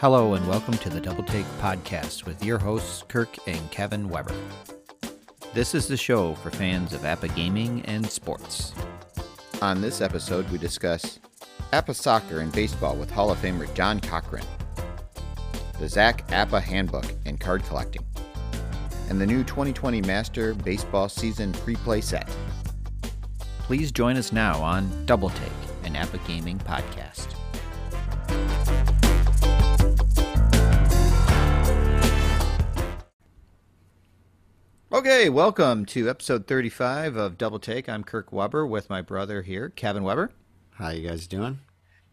Hello, and welcome to the Double Take Podcast with your hosts, Kirk and Kevin Weber. This is the show for fans of APBA gaming and sports. On this episode, we discuss APBA soccer and baseball with Hall of Famer John Cochran, the Zach APBA handbook and card collecting, and the new 2020 Master Baseball Season pre-play set. Please join us now on Double Take, an APBA gaming podcast. Okay, welcome to episode 35 of Double Take. I'm Kirk Weber with my brother here, Kevin Weber. How you guys doing?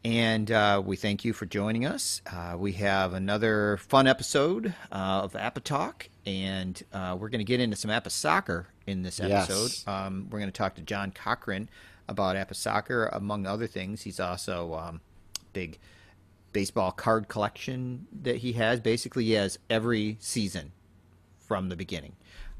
And uh, we thank you for joining us. Uh, we have another fun episode uh, of APBA Talk, and uh, we're going to get into some APBA soccer in this episode. Yes. Um, we're going to talk to John Cochran about APBA soccer, among other things. He's also um, big baseball card collection that he has. Basically, he has every season from the beginning.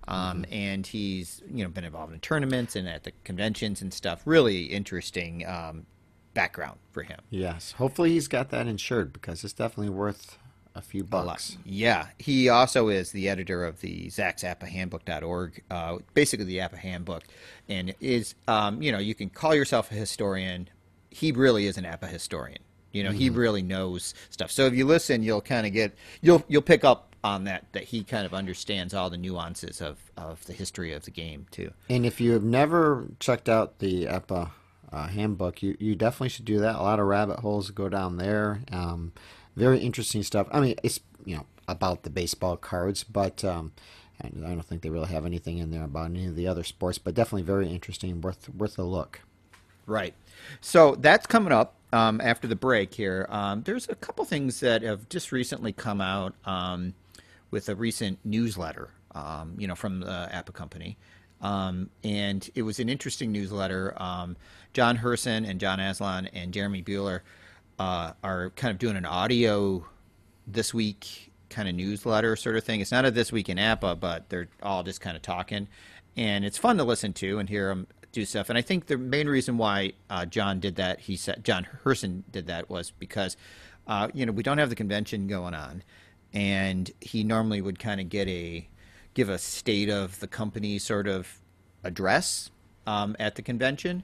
Um, And he's you know been involved in tournaments and at the conventions and stuff. Really interesting um, background for him. Yes. Hopefully he's got that insured because it's definitely worth a few A bucks. Yeah, he also is the editor of the Zach's APBA Handbook.org, uh, basically the APBA Handbook, and is um, you know you can call yourself a historian. He really is an APBA historian. You know, he really knows stuff. So if you listen, you'll kind of get you'll you'll pick up on that that he kind of understands all the nuances of of the history of the game too. And if you have never checked out the APBA uh, handbook, you, you definitely should do that. A lot of rabbit holes go down there. Um, very interesting stuff. I mean, it's you know about the baseball cards, but um, and I don't think they really have anything in there about any of the other sports. But definitely very interesting, worth worth a look. Right. So that's coming up um, after the break here. Um, there's a couple things that have just recently come out um, with a recent newsletter, um, you know, from the APBA company. Um, and it was an interesting newsletter. Um, John Herson and John Aslan and Jeremy Bueller uh, are kind of doing an audio this week kind of newsletter sort of thing. It's not a this week in APBA, but they're all just kind of talking, and it's fun to listen to and hear them do stuff. And I think the main reason why uh, John did that, he said John Herson did that, was because uh, you know we don't have the convention going on, and he normally would kind of get a give a state of the company sort of address um, at the convention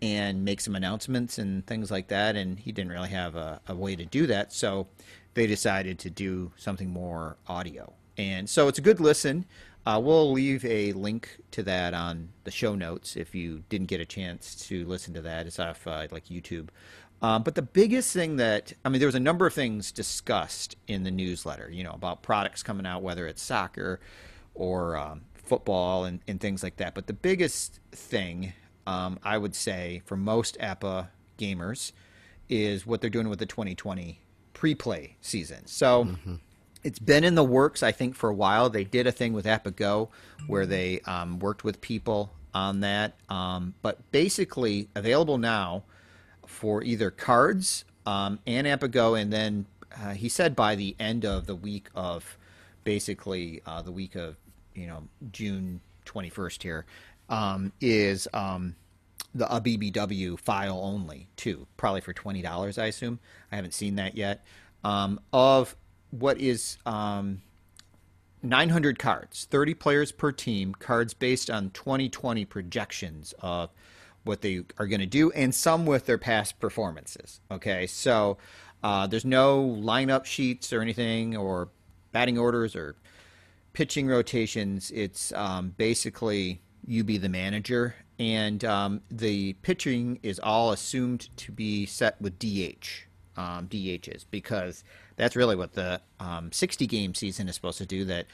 and make some announcements and things like that. And he didn't really have a, a way to do that. So they decided to do something more audio. And so it's a good listen. Uh, we'll leave a link to that on the show notes if you didn't get a chance to listen to that. It's off uh, like YouTube. Um, but the biggest thing that I mean, there was a number of things discussed in the newsletter. You know about products coming out, whether it's soccer or um, football and, and things like that. But the biggest thing um, I would say for most APBA gamers is what they're doing with the 2020 pre-play season. So it's been in the works, I think, for a while. They did a thing with APBA Go where they um, worked with people on that. Um, but basically, available now for either cards um, and APBA Go, and then uh, he said by the end of the week of basically uh, the week of you know June 21st here um, is um, the a BBW file only too, probably for twenty dollars. I assume I haven't seen that yet. Um, of what is um, 900 cards, 30 players per team, cards based on 2020 projections of what they are going to do, and some with their past performances. Okay, so uh, there's no lineup sheets or anything, or batting orders or pitching rotations. It's um, basically you be the manager, and um, the pitching is all assumed to be set with DH, um, DHs, because that's really what the um, 60 game season is supposed to do. That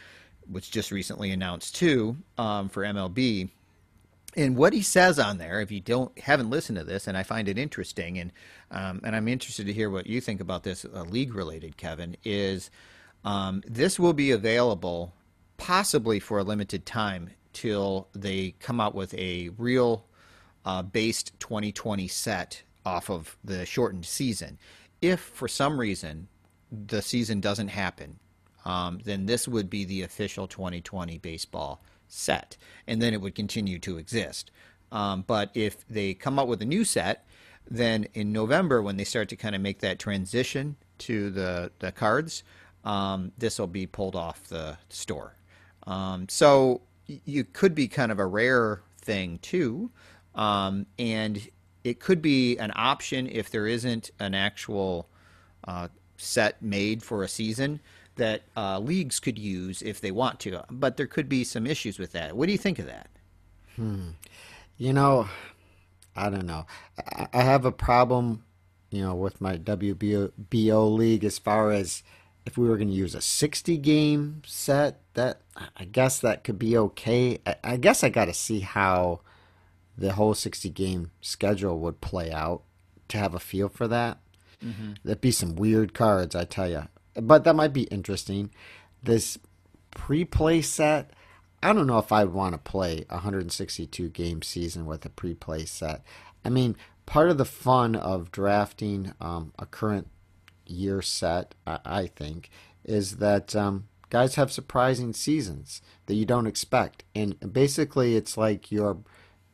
was just recently announced too um, for MLB. And what he says on there, if you don't haven't listened to this, and I find it interesting, and um, and I'm interested to hear what you think about this uh, league related, Kevin, is um, this will be available possibly for a limited time till they come out with a real uh, based 2020 set off of the shortened season. If for some reason the season doesn't happen, um, then this would be the official 2020 baseball set, and then it would continue to exist. Um, but if they come up with a new set, then in November, when they start to kind of make that transition to the the cards, um, this will be pulled off the store. Um, so you could be kind of a rare thing too, um, and it could be an option if there isn't an actual uh, set made for a season that uh, leagues could use if they want to. But there could be some issues with that. What do you think of that? Hmm. You know, I don't know. I, I have a problem, you know, with my WBO league as far as if we were going to use a 60 game set, that I guess that could be okay. I, I guess I got to see how the whole 60 game schedule would play out to have a feel for that. Mm-hmm. That'd be some weird cards, I tell you. But that might be interesting. This pre play set, I don't know if I'd want to play a 162 game season with a pre play set. I mean, part of the fun of drafting um, a current year set, I, I think, is that um, guys have surprising seasons that you don't expect. And basically, it's like you're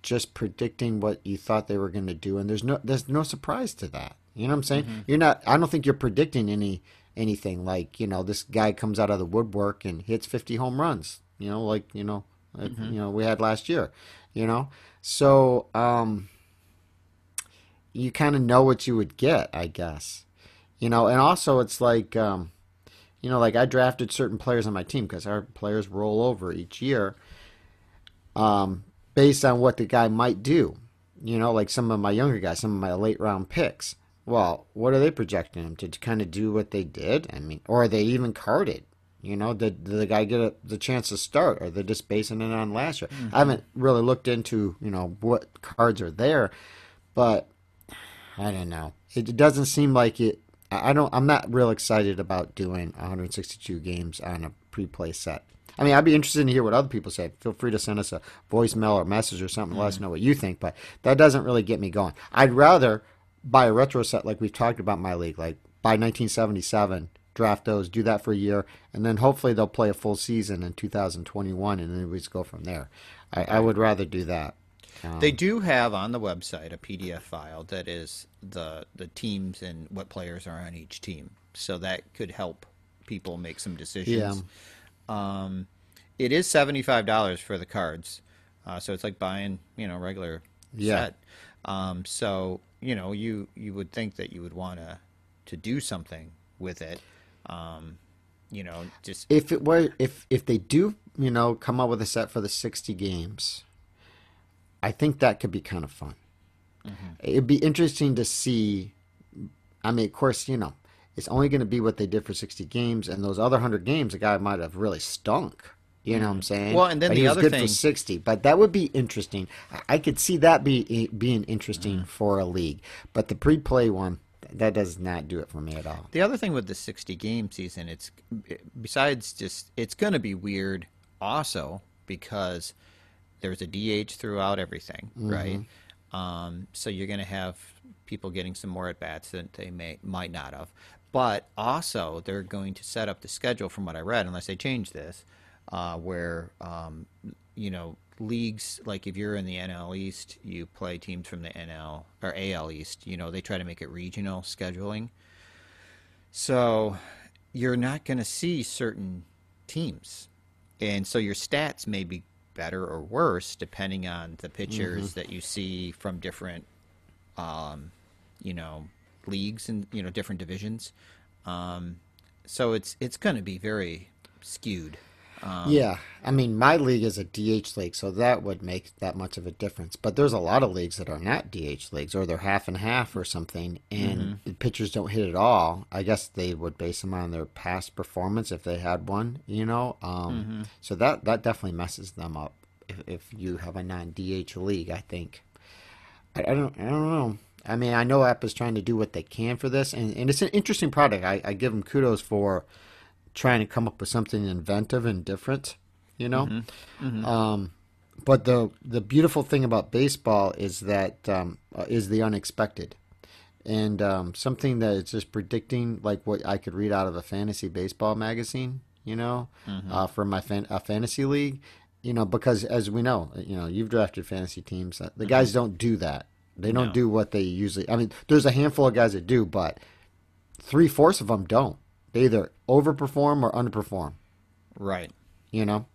just predicting what you thought they were going to do, and there's no there's no surprise to that. You know what I'm saying? Mm-hmm. You're not. I don't think you're predicting any anything like you know this guy comes out of the woodwork and hits 50 home runs. You know, like you know, mm-hmm. you know we had last year. You know, so um, you kind of know what you would get, I guess. You know, and also it's like um, you know, like I drafted certain players on my team because our players roll over each year. Um, based on what the guy might do. You know, like some of my younger guys, some of my late round picks. Well, what are they projecting him to, to kind of do what they did? I mean, or are they even carded? You know, did, did the guy get a, the chance to start? Or are they just basing it on last year? Mm-hmm. I haven't really looked into, you know, what cards are there, but I don't know. It doesn't seem like it. I don't. I'm not real excited about doing 162 games on a pre-play set. I mean, I'd be interested to hear what other people say. Feel free to send us a voicemail or message or something. Mm. Let us mm-hmm. know what you think. But that doesn't really get me going. I'd rather buy a retro set like we've talked about my league, like buy 1977, draft those, do that for a year, and then hopefully they'll play a full season in 2021, and then we just go from there. I, I would rather do that. Um, they do have on the website a PDF file that is the the teams and what players are on each team, so that could help people make some decisions. Yeah. Um, it is seventy five dollars for the cards, uh, so it's like buying you know regular yeah. set. Um, so you know you you would think that you would want to to do something with it. Um, you know, just if it were if if they do you know come up with a set for the sixty games, I think that could be kind of fun. Mm-hmm. It'd be interesting to see. I mean, of course, you know, it's only going to be what they did for 60 games, and those other 100 games, the guy might have really stunk. You know what I'm saying? Well, and then but the he was other good thing, for 60, but that would be interesting. I could see that be being interesting mm. for a league, but the pre-play one that does not do it for me at all. The other thing with the 60 game season, it's besides just it's going to be weird also because there's a DH throughout everything, mm-hmm. right? Um, so you're going to have people getting some more at bats that they may might not have. But also, they're going to set up the schedule, from what I read, unless they change this, uh, where um, you know leagues like if you're in the NL East, you play teams from the NL or AL East. You know they try to make it regional scheduling, so you're not going to see certain teams, and so your stats may be better or worse depending on the pitchers mm-hmm. that you see from different, um, you know, leagues and you know different divisions. Um, so it's it's going to be very skewed. Um, yeah, I mean, my league is a DH league, so that would make that much of a difference. But there's a lot of leagues that are not DH leagues, or they're half and half or something, and mm-hmm. pitchers don't hit at all. I guess they would base them on their past performance if they had one, you know. Um, mm-hmm. So that that definitely messes them up if, if you have a non DH league. I think. I, I don't. I don't know. I mean, I know APBA is trying to do what they can for this, and, and it's an interesting product. I, I give them kudos for trying to come up with something inventive and different, you know. Mm-hmm. Mm-hmm. Um, but the the beautiful thing about baseball is that um, uh, is the unexpected, and um, something that is just predicting like what I could read out of a fantasy baseball magazine, you know, mm-hmm. uh, for my fan- a fantasy league, you know, because as we know, you know, you've drafted fantasy teams. Uh, the guys mm-hmm. don't do that they don't no. do what they usually. I mean, there's a handful of guys that do, but three fourths of them don't. They either overperform or underperform. Right. You know,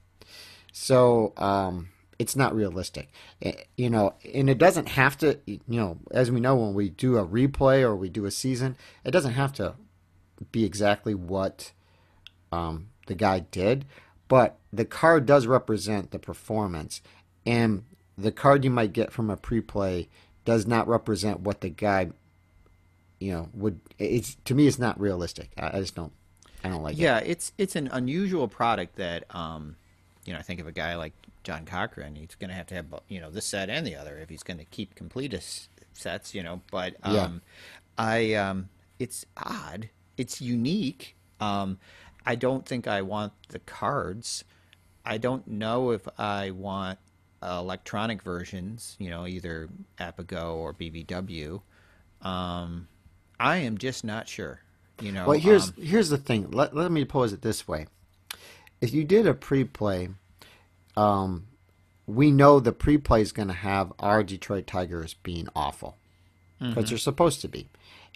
so um, it's not realistic. Eh, You know, and it doesn't have to. You know, as we know, when we do a replay or we do a season, it doesn't have to be exactly what um, the guy did, but the card does represent the performance, and the card you might get from a pre-play does not represent what the guy, you know, would. It's to me, it's not realistic. I, I just don't. I don't like it. Yeah, it's it's an unusual product that um, you know I think of a guy like John Cochran. He's going to have to have you know this set and the other if he's going to keep complete sets. You know, but um, Yeah. I um, it's odd. It's unique. Um, I don't think I want the cards. I don't know if I want electronic versions. You know, either APBA Go or BBW. Um, I am just not sure. You know, Well, here's um, here's the thing. Let, let me pose it this way: if you did a pre-play, um, we know the pre-play is going to have our Detroit Tigers being awful because they're supposed to be.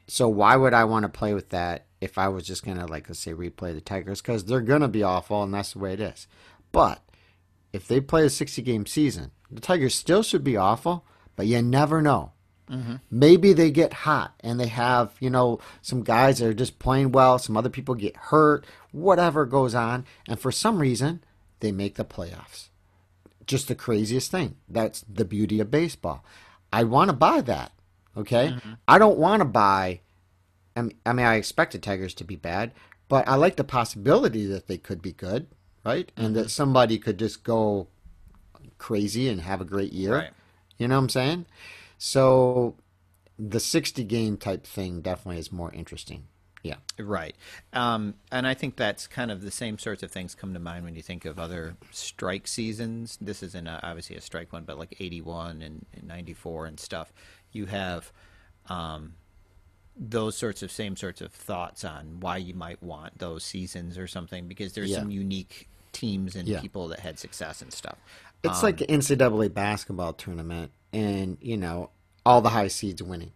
So why would I want to play with that if I was just going to like let's say replay the Tigers because they're going to be awful and that's the way it is. But if they play a 60 game season, the Tigers still should be awful, but you never know. Maybe they get hot and they have, you know, some guys that are just playing well, some other people get hurt, whatever goes on, and for some reason, they make the playoffs. Just the craziest thing. That's the beauty of baseball. I want to buy that, okay? Mm-hmm. I don't want to buy I mean, I expect the Tigers to be bad, but I like the possibility that they could be good, right? And that mm-hmm. somebody could just go crazy and have a great year. Right. You know what I'm saying? So the 60 game type thing definitely is more interesting. Yeah. Right. Um, and I think that's kind of the same sorts of things come to mind when you think of other strike seasons. This isn't a, obviously a strike one, but like 81 and, and 94 and stuff. You have um, those sorts of same sorts of thoughts on why you might want those seasons or something because there's Yeah. some unique teams and Yeah. people that had success and stuff. It's Um, like the NCAA basketball tournament and, you know, all the high seeds winning.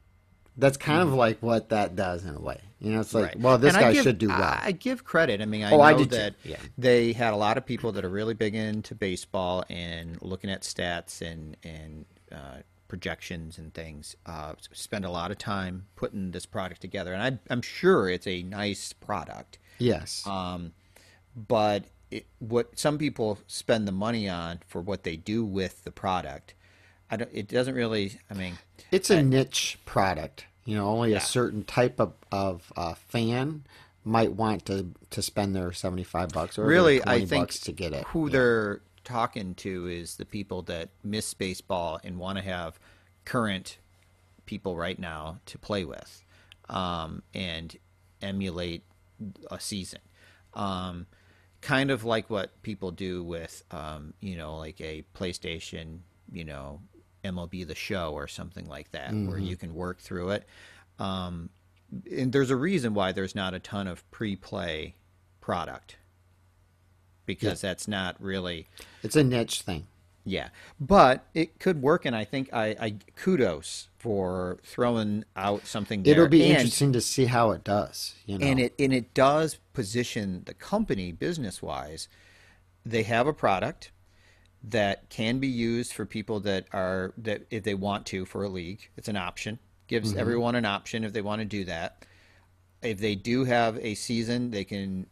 That's kind of like what that does in a way. You know, it's like, Mm-hmm. Right. well, this And guy give- should do well. I, I give credit. I mean, I Oh, know I that Yeah. they had a lot of people that are really big into baseball and looking at stats and and uh, projections and things. Uh, spend a lot of time putting this product together, and I, I'm sure it's a nice product. yes. Um, but it, what some people spend the money on for what they do with the product, I don't. It doesn't really. I mean, It's a niche product. You know, only Yeah. a certain type of, of uh, fan might want to, to spend their 75 bucks or really, 20 I think to get it. who Yeah. they're talking to is the people that miss baseball and want to have current people right now to play with um, and emulate a season. Um, kind of like what people do with, um, you know, like a PlayStation, you know, MLB The Show or something like that, where you can work through it. Um, and there's a reason why there's not a ton of pre-play product because that's not really It's a niche thing. yeah but it could work and i think i, I kudos for throwing out something there. It'll be And- interesting to see how it does. You know, and it and it does position the company business wise they have a product that can be used for people that are that if they want to for a league it's an option gives everyone an option if they want to do that if they do have a season they can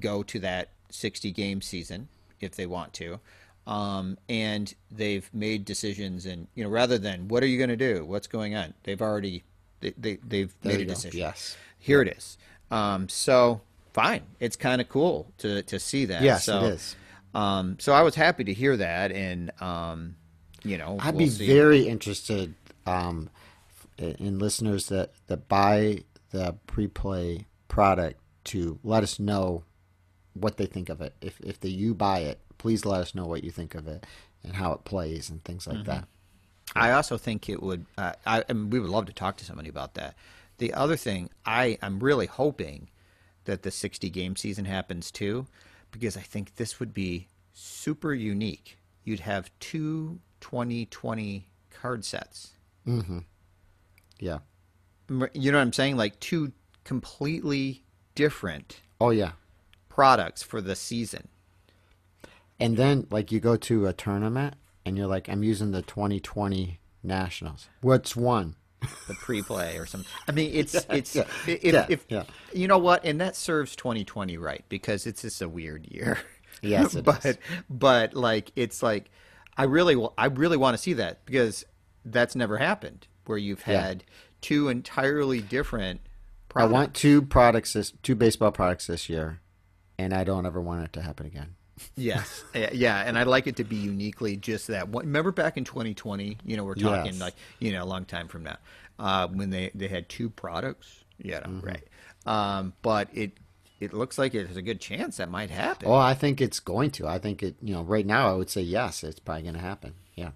go to that 60 game season if they want to um, and they've made decisions and you know rather than what are you going to do what's going on they've already they, they, they've There made a go. decision Yes. here it is. Um, so fine, it's kind of cool to to see that. Yes, so, it is. Um, so I was happy to hear that, and um, you know, I'd we'll be see. very interested um, in listeners that, that buy the pre-play product to let us know what they think of it. If if they, you buy it, please let us know what you think of it and how it plays and things Mm-hmm. like that. I also think it would. Uh, I, I mean, we would love to talk to somebody about that. The other thing, I I'm really hoping that the 60 game season happens too, because I think this would be super unique. You'd have two 2020 card sets. Mm-hmm. Yeah. You know what I'm saying? Like two completely different Oh yeah. products for the season. And then like you go to a tournament and you're like, I'm using the 2020 Nationals. What's one? The pre-play or something. I mean, it's it's yeah, if, yeah, if yeah. you know what, and that serves 2020 right because it's just a weird year. Yes, but is. but like it's like I really I really want to see that because that's never happened where you've Yeah. had two entirely different I want two products this two baseball products this year, and I don't ever want it to happen again. Yes, Yeah, and I'd like it to be uniquely just that. one. Remember back in 2020, you know, we're talking Yes. like you know a long time from now, uh, when they they had two products. Yeah, no, Mm-hmm. right. Um, but it it looks like it has a good chance that might happen. Oh, I think it's going to. I think it. You know, right now I would say yes. It's probably going to happen. Yeah.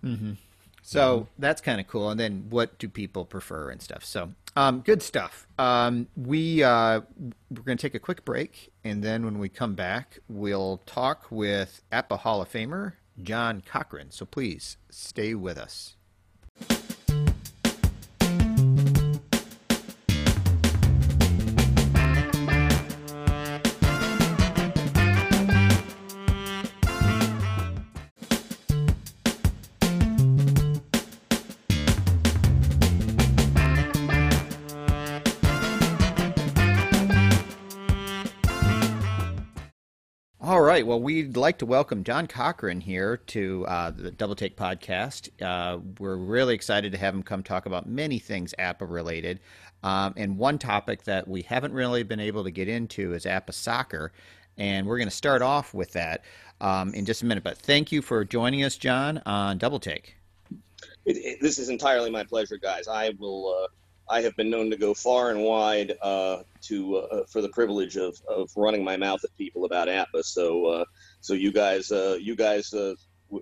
So that's kind of cool. And then what do people prefer and stuff. So um, good stuff. Um, we uh, we're going to take a quick break, and then when we come back, we'll talk with APBA Hall of Famer John Cochran. So please stay with us. Right. Well, we'd like to welcome John Cochran here to uh, the Double Take podcast. Uh, we're really excited to have him come talk about many things APBA related. Um, and one topic that we haven't really been able to get into is APBA soccer. And we're going to start off with that um, in just a minute. But thank you for joining us, John, on Double Take. It, it, this is entirely my pleasure, guys. I will. Uh, I have been known to go far and wide uh, to uh, for the privilege of, of running my mouth at people about APBA. So uh, so you guys uh, you guys uh,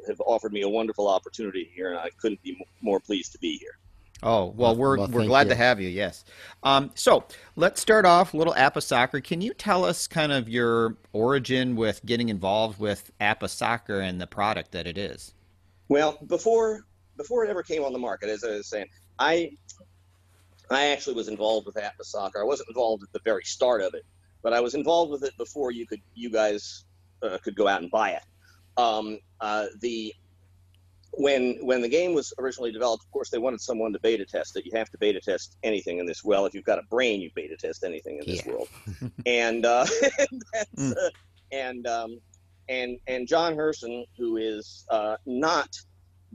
have offered me a wonderful opportunity here, and I couldn't be m- more pleased to be here. Oh well, we're Well, we're glad you. to have you. Yes. Um, so let's start off a little APBA soccer. Can you tell us kind of your origin with getting involved with APBA soccer and the product that it is? Well, before before it ever came on the market, as I was saying, I I actually was involved with APBA Soccer. I wasn't involved at the very start of it, but I was involved with it before you could you guys uh, could go out and buy it. Um, uh, the when when the game was originally developed, of course, they wanted someone to beta test it. You have to beta test anything in this. Well, if you've got a brain, you beta test anything in this Yeah. world. and uh, that's, Mm. uh, and um, and and John Herson, who is uh, not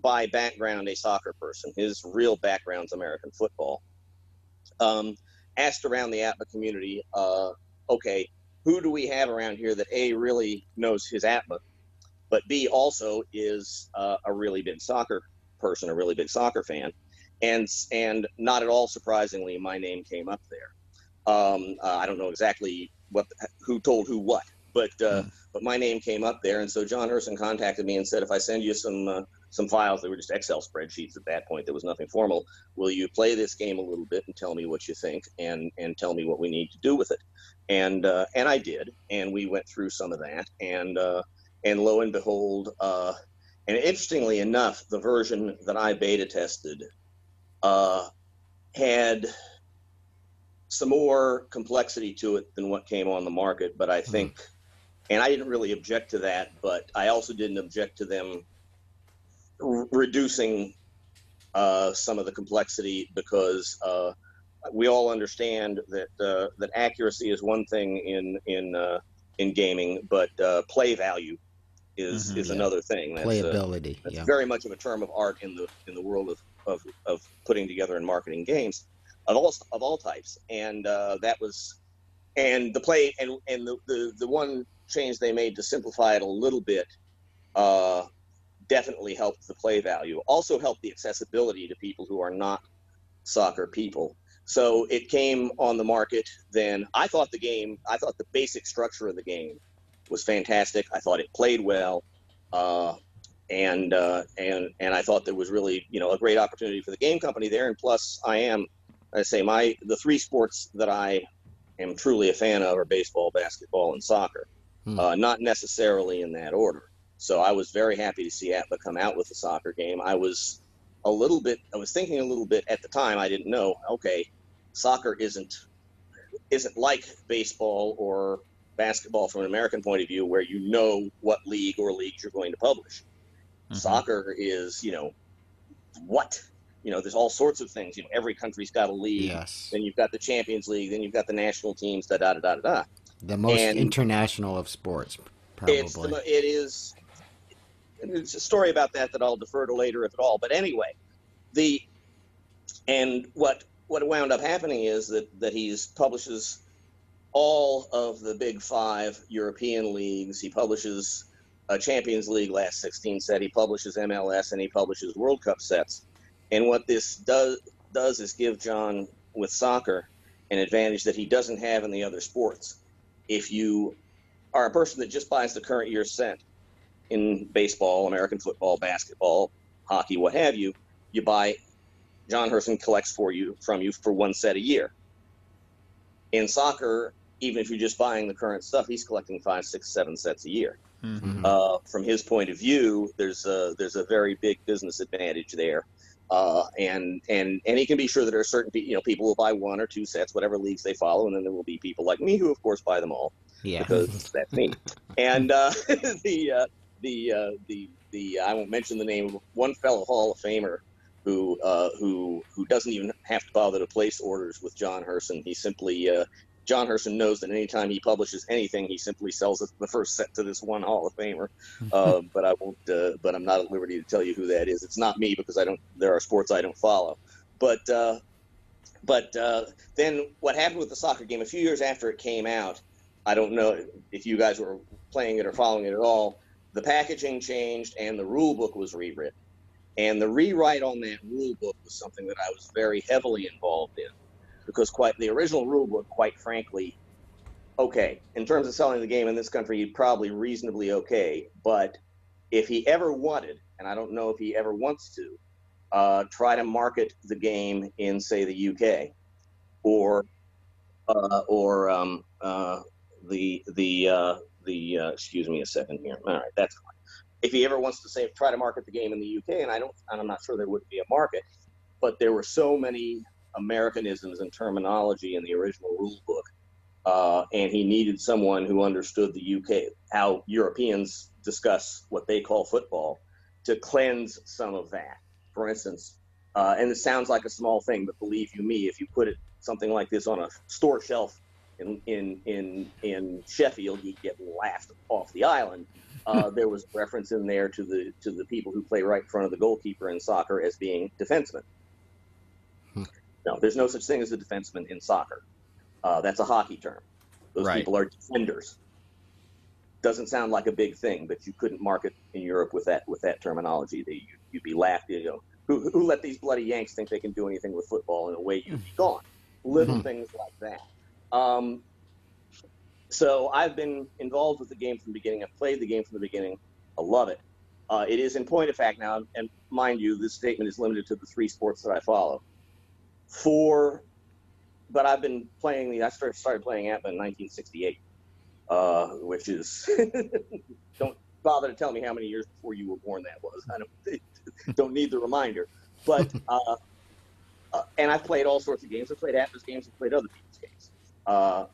by background a soccer person, his real background's American football. Um, asked around the APBA community, uh, okay, who do we have around here that a really knows his APBA, but b also is uh, a really big soccer person, a really big soccer fan, and and not at all surprisingly, my name came up there. Um, uh, I don't know exactly what who told who what, but uh, but my name came up there, and so John Herson contacted me and said, if I send you some uh, some files, they were just Excel spreadsheets at that point. There was nothing formal. Will you play this game a little bit and tell me what you think, and and tell me what we need to do with it? And uh, and I did, and we went through some of that, and uh, and lo and behold, uh, and interestingly enough, the version that I beta tested uh, had some more complexity to it than what came on the market. But I think, and I didn't really object to that, but I also didn't object to them r- reducing uh, some of the complexity because uh, we all understand that uh, that accuracy is one thing in in uh, in gaming, but uh, play value is Mhm, is yeah. another thing. That's, uh, Playability. that's yeah. very much of a term of art in the in the world of, of, of putting together and marketing games of all of all types. And uh, that was and the play and and the, the the one change they made to simplify it a little bit uh, definitely helped the play value. Also helped the accessibility to people who are not soccer people. So it came on the market. Then I thought the game. I thought the basic structure of the game was fantastic. I thought it played well. Uh, and uh, and and I thought there was really you know a great opportunity for the game company there. And plus, I am I say my the three sports that I am truly a fan of are baseball, basketball, and soccer. Hmm. Uh, not necessarily in that order. So I was very happy to see APBA come out with the soccer game. I was a little bit I was thinking a little bit at the time. I didn't know. Okay, soccer isn't isn't like baseball or basketball from an American point of view, where you know what league or leagues you're going to publish. Mhm. Soccer is, you know, what? You know, there's all sorts of things. You know, every country's got a league. Yes. Then you've got the Champions League. Then you've got the national teams. Da da da da da. The most and- international of sports, probably. It's the, it is. It's a story about that that I'll defer to later, if at all. But anyway, the and what what wound up happening is that that he's publishes all of the big five European leagues. He publishes a Champions League last 16 set. He publishes MLS and he publishes World Cup sets. And what this does does is give John with soccer an advantage that he doesn't have in the other sports. If you are a person that just buys the current year's set in baseball, American football, basketball, hockey, what have you, you buy John Herson collects for you from you for one set a year. In soccer, even if you're just buying the current stuff, he's collecting five, six, seven sets a year. Mhm. Uh, from his point of view, there's a, there's a very big business advantage there. Uh, and and and he can be sure that there are certain pe- you know people will buy one or two sets, whatever leagues they follow, and then there will be people like me who, of course, buy them all yeah. because that's me. And uh, the uh, the uh, the the I won't mention the name of one fellow Hall of Famer who uh, who who doesn't even have to bother to place orders with John Herson. He simply uh, John Herson knows that anytime he publishes anything, he simply sells it the first set to this one Hall of Famer. Uh, but I won't. Uh, but I'm not at liberty to tell you who that is. It's not me because I don't. There are sports I don't follow. But uh, but uh, then what happened with the soccer game a few years after it came out? I don't know if you guys were playing it or following it at all. The packaging changed and the rule book was rewritten. And the rewrite on that rule book was something that I was very heavily involved in because quite the original rule book, quite frankly, okay, in terms of selling the game in this country, probably reasonably okay. But if he ever wanted, and I don't know if he ever wants to, uh, try to market the game in, say, the UK or uh, or um, uh, the the uh, the uh, excuse me a second here. All right, that's fine. If he ever wants to say try to market the game in the UK, and I don't, and I'm not sure there would be a market, but there were so many Americanisms and terminology in the original rule book, uh, and he needed someone who understood the UK, how Europeans discuss what they call football, to cleanse some of that. For instance, uh, and it sounds like a small thing, but believe you me, if you put it something like this on a store shelf in in in, in Sheffield, you'd get laughed off the island. Uh, there was reference in there to the to the people who play right in front of the goalkeeper in soccer as being defensemen. Hmm. No, there's no such thing as a defenseman in soccer. Uh, that's a hockey term. Those Right. people are defenders. Doesn't sound like a big thing, but you couldn't market in Europe with that with that terminology. They, you, you'd be laughed. You know, who, who let these bloody Yanks think they can do anything with football? In a way, you'd be gone. Little Mhm. things like that. Um, so I've been involved with the game from the beginning. I've played the game from the beginning. I love it. Uh, it is in point of fact now, and mind you, this statement is limited to the three sports that I follow. For, but I've been playing the. I started started playing APBA in 1968, uh, which is don't bother to tell me how many years before you were born that was. I don't don't need the reminder. But uh, uh, and I've played all sorts of games. I've played APBA's games. I've played other people's games. Uh,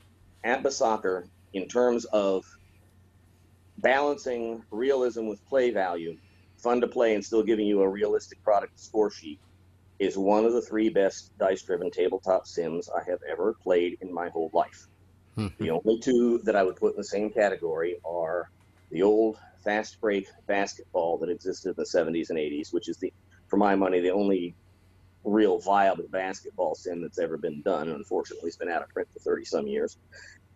APBA soccer, in terms of balancing realism with play value, fun to play and still giving you a realistic product score sheet, is one of the three best dice-driven tabletop sims I have ever played in my whole life. The only two that I would put in the same category are the old fast break basketball that existed in the 70s and 80s, which is the, for my money, the only real viable basketball sim that's ever been done. And unfortunately, it's been out of print for 30 some years.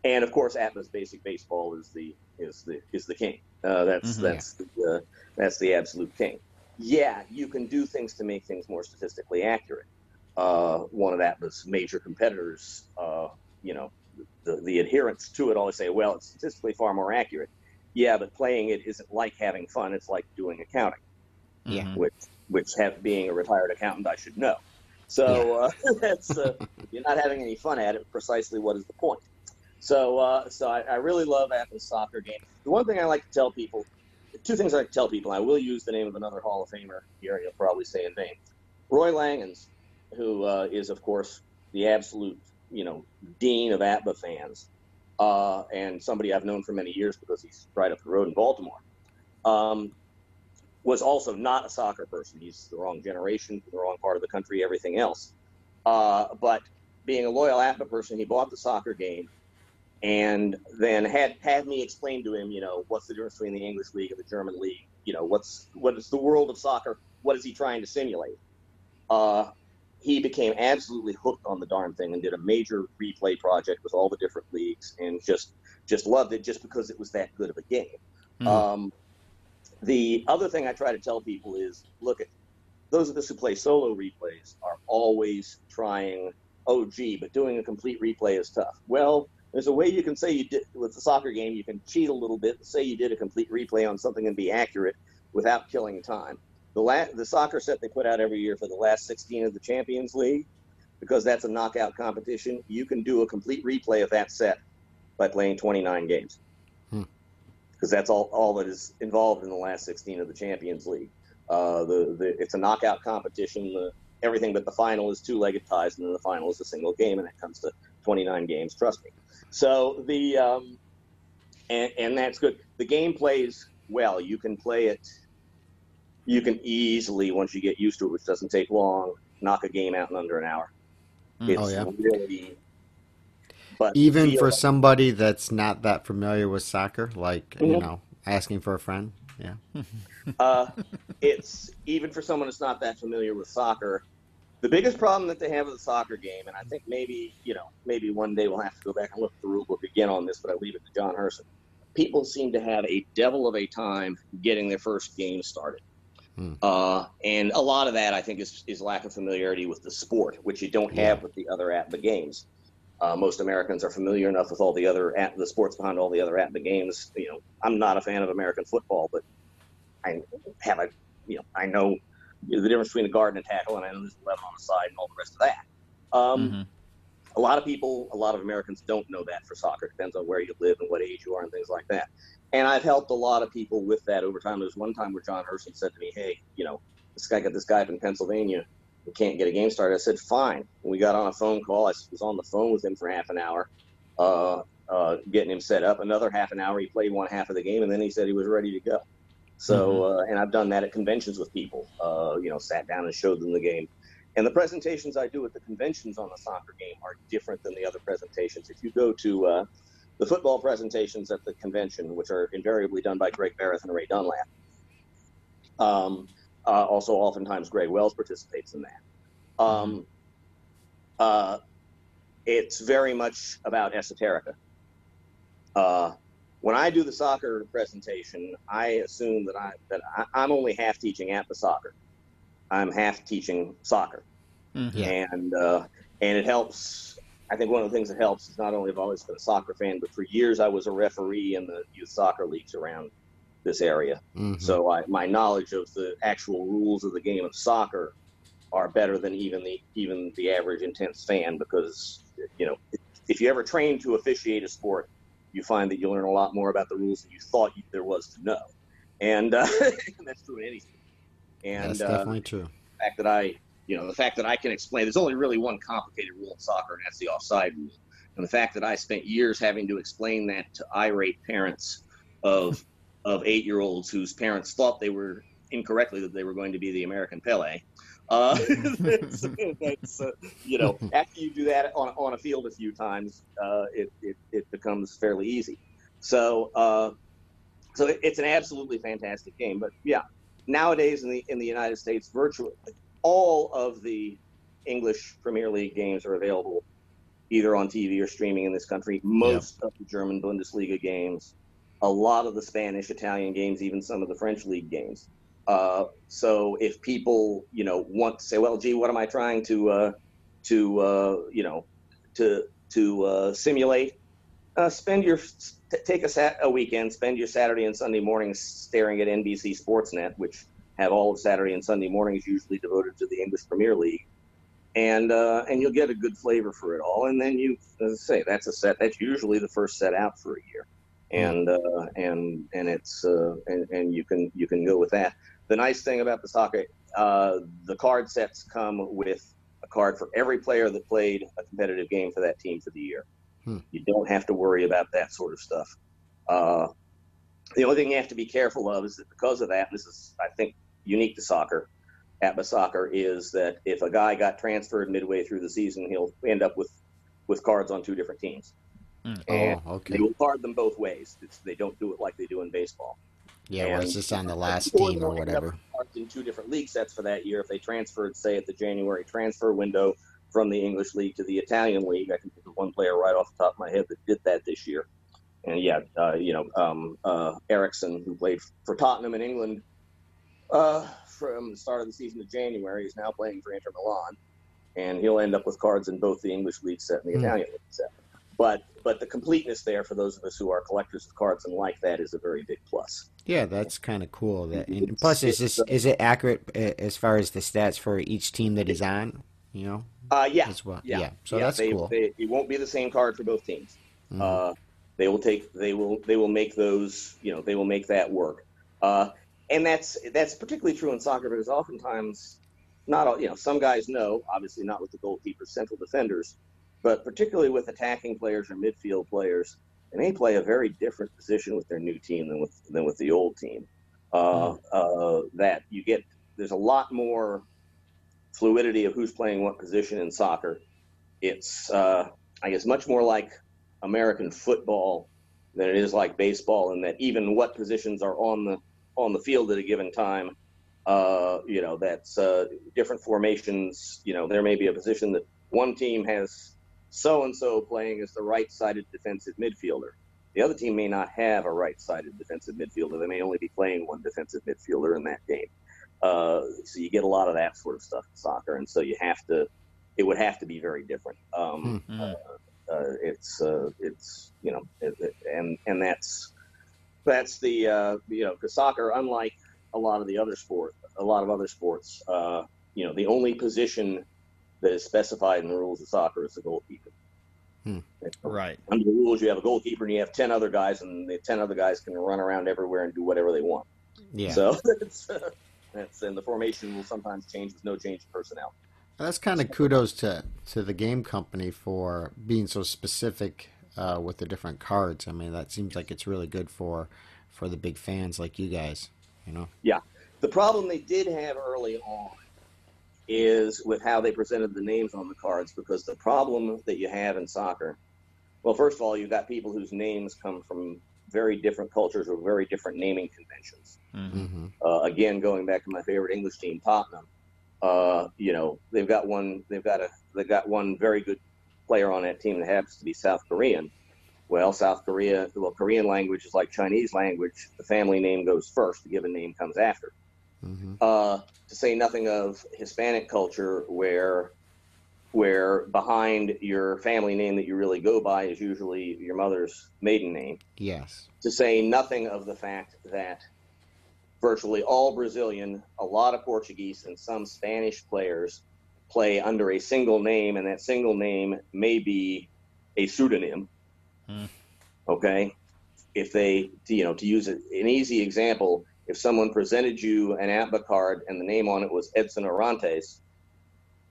And of course, APBA's Basic Baseball is the is the is the king. Uh, that's Mhm. that's the, uh, that's the absolute king. Yeah, you can do things to make things more statistically accurate. Uh, one of APBA's major competitors, uh, you know, the, the adherents to it always say, well, it's statistically far more accurate. Yeah, but playing it isn't like having fun. It's like doing accounting, Yeah. Which which have being a retired accountant, I should know. So uh, that's uh, you're not having any fun at it. Precisely what is the point? So uh, so I, I really love APBA's soccer game. The one thing I like to tell people, two things I like to tell people. I will use the name of another Hall of Famer here. You'll probably say in vain. Roy Langens, who uh, is of course the absolute you know, dean of APBA fans, uh, and somebody I've known for many years because he's right up the road in Baltimore. Um, was also not a soccer person. He's the wrong generation, the wrong part of the country, everything else. Uh, but being a loyal APBA person, he bought the soccer game and then had had me explain to him, you know, what's the difference between the English league and the German league? You know, what's what is the world of soccer? What is he trying to simulate? Uh, he became absolutely hooked on the darn thing and did a major replay project with all the different leagues and just just loved it just because it was that good of a game. Mm-hmm. Um, the other thing I try to tell people is, look at those of us who play solo replays are always trying. Oh, gee, but doing a complete replay is tough. Well, there's a way you can say you did with the soccer game. You can cheat a little bit say you did a complete replay on something and be accurate without killing time. The la- the soccer set they put out every year for the last 16 of the Champions League, because that's a knockout competition. You can do a complete replay of that set by playing 29 games, hmm. that's all all that is involved in the last 16 of the Champions League. Uh, the, the it's a knockout competition. The, everything but the final is two-legged ties, and then the final is a single game, and it comes to 29 games. Trust me. So the um, and and that's good. The game plays well. You can play it. You can easily once you get used to it, which doesn't take long, knock a game out in under an hour. Mm. It's oh yeah. Really, but even for like, somebody that's not that familiar with soccer, like mm-hmm. you know, asking for a friend. Yeah. uh, it's even for someone that's not that familiar with soccer the biggest problem that they have with the soccer game, and I think maybe you know maybe one day we'll have to go back and look at the rule book again on this, but I leave it to John Herson. People seem to have a devil of a time getting their first game started. Hmm. Uh, and a lot of that, I think, is, is lack of familiarity with the sport, which you don't have yeah. with the other APBA games. Uh, most Americans are familiar enough with all the other at the sports behind all the other APBA games. You know, I'm not a fan of American football, but I have a, you know, I know the difference between a guard and a tackle, and I know there's 11 on the side and all the rest of that. Um, mm-hmm. A lot of people, a lot of Americans don't know that for soccer. It depends on where you live and what age you are and things like that. And I've helped a lot of people with that over time. There was one time where John Herson said to me, "Hey, you know, this guy got this guy up in Pennsylvania. We can't get a game started." I said, "Fine." And we got on a phone call. I was on the phone with him for half an hour, uh, uh, getting him set up. Another half an hour, he played one half of the game, and then he said he was ready to go. So, mm-hmm. uh, and I've done that at conventions with people. Uh, you know, sat down and showed them the game. And the presentations I do at the conventions on the soccer game are different than the other presentations. If you go to uh, the football presentations at the convention, which are invariably done by Greg Barrett and Ray Dunlap, um, uh, also oftentimes Greg Wells participates in that. Um, mm-hmm. uh, it's very much about esoterica. Uh, when I do the soccer presentation, I assume that I that I, am only half teaching at the soccer. I'm half teaching soccer, mm-hmm. and uh, and it helps. I think one of the things that helps is not only I've I always been a soccer fan, but for years I was a referee in the youth soccer leagues around this area. Mm-hmm. So I, my knowledge of the actual rules of the game of soccer are better than even the even the average intense fan because you know if you ever train to officiate a sport you find that you learn a lot more about the rules than you thought you, there was to know. And, uh, that's true in anything. And that's definitely uh, true. The fact that I, you know, the fact that I can explain, there's only really one complicated rule in soccer, and that's the offside rule. And the fact that I spent years having to explain that to irate parents of of eight year olds whose parents thought they were incorrectly that they were going to be the American Pele. Uh, that's, that's uh, you know, after you do that on, on a field a few times, uh, it, it, it, becomes fairly easy. So, uh, so it, it's an absolutely fantastic game. But yeah, nowadays in the in the United States, virtually all of the English Premier League games are available either on TV or streaming in this country. Most yep. of the German Bundesliga games, a lot of the Spanish, Italian games, even some of the French league games. Uh, so if people, you know, want to say, well, gee, what am I trying to, uh, to, uh, you know, to, to uh, simulate? Uh, spend your, t- take a, sat- a weekend, spend your Saturday and Sunday mornings staring at NBC Sportsnet, which have all of Saturday and Sunday mornings usually devoted to the English Premier League. And, uh, and you'll get a good flavor for it all. And then you, as I say, that's a set, that's usually the first set out for a year and uh, and and it's uh, and, and you can you can go with that. The nice thing about the soccer, uh, the card sets come with a card for every player that played a competitive game for that team for the year. Hmm. You don't have to worry about that sort of stuff. Uh, the only thing you have to be careful of is that because of that, this is, I think, unique to soccer, APBA soccer, is that if a guy got transferred midway through the season, he'll end up with, with cards on two different teams. And Oh, okay. they will card them both ways. It's, they don't do it like they do in baseball. Yeah, where it's just on the last team or whatever. cards in two different league sets for that year if they transferred, say, at the January transfer window from the English league to the Italian league. I can think of one player right off the top of my head that did that this year. And yeah, uh, you know, um, uh, Eriksen, who played for Tottenham in England uh, from the start of the season to January, is now playing for Inter Milan, and he'll end up with cards in both the English league set and the Hmm. Italian league set. But but the completeness there for those of us who are collectors of cards and like that is a very big plus. Yeah, that's kind of cool. That and plus, is this uh, is it accurate uh, as far as the stats for each team that he's on? You know, Uh, yeah, as well. yeah, so yeah, that's they, cool. They, it won't be the same card for both teams. Mhm. Uh, they will take they will they will make those you know they will make that work. Uh, and that's that's particularly true in soccer because oftentimes not all you know some guys know obviously not with the goalkeepers central defenders but particularly with attacking players or midfield players and they may play a very different position with their new team than with than with the old team. Uh, uh, that you get there's a lot more fluidity of who's playing what position in soccer. It's uh, i guess much more like american football than it is like baseball in that even what positions are on the on the field at a given time uh, you know that's uh, different formations. You know there may be a position that one team has so and so playing as the right-sided defensive midfielder. The other team may not have a right-sided defensive midfielder. They may only be playing one defensive midfielder in that game. Uh, so you get a lot of that sort of stuff in soccer and so you have to it would have to be very different. Um, Hmm. uh, uh, it's uh, it's you know it, it- and and that's that's the uh, you know because soccer unlike a lot of the other sport a lot of other sports uh, you know the only position that is specified in the rules of soccer is the goalkeeper Hmm. Right. under the rules you have a goalkeeper and you have 10 other guys and the 10 other guys can run around everywhere and do whatever they want yeah, so that's, uh, that's and the formation will sometimes change with no change in personnel that's kind of kudos to to the game company for being so specific uh, with the different cards. I mean, that seems like it's really good for for the big fans like you guys. You know. Yeah. The problem they did have early on is with how they presented the names on the cards, because the problem that you have in soccer, well, first of all, you've got people whose names come from very different cultures or very different naming conventions. Mhm. hmm Uh, again, going back to my favorite English team, Tottenham. Uh, you know, they've got one. They've got a. They've got one very good player on that team that happens to be South Korean. Well, South Korea. Well, Korean language is like Chinese language. The family name goes first. The given name comes after. Hmm Uh, to say nothing of Hispanic culture, where where behind your family name that you really go by is usually your mother's maiden name Yes. to say nothing of the fact that virtually all Brazilian, a lot of Portuguese, and some Spanish players play under a single name, and that single name may be a pseudonym. Hmm. Okay, if they, you know, to use an easy example, if someone presented you an APBA card and the name on it was Edson Arantes,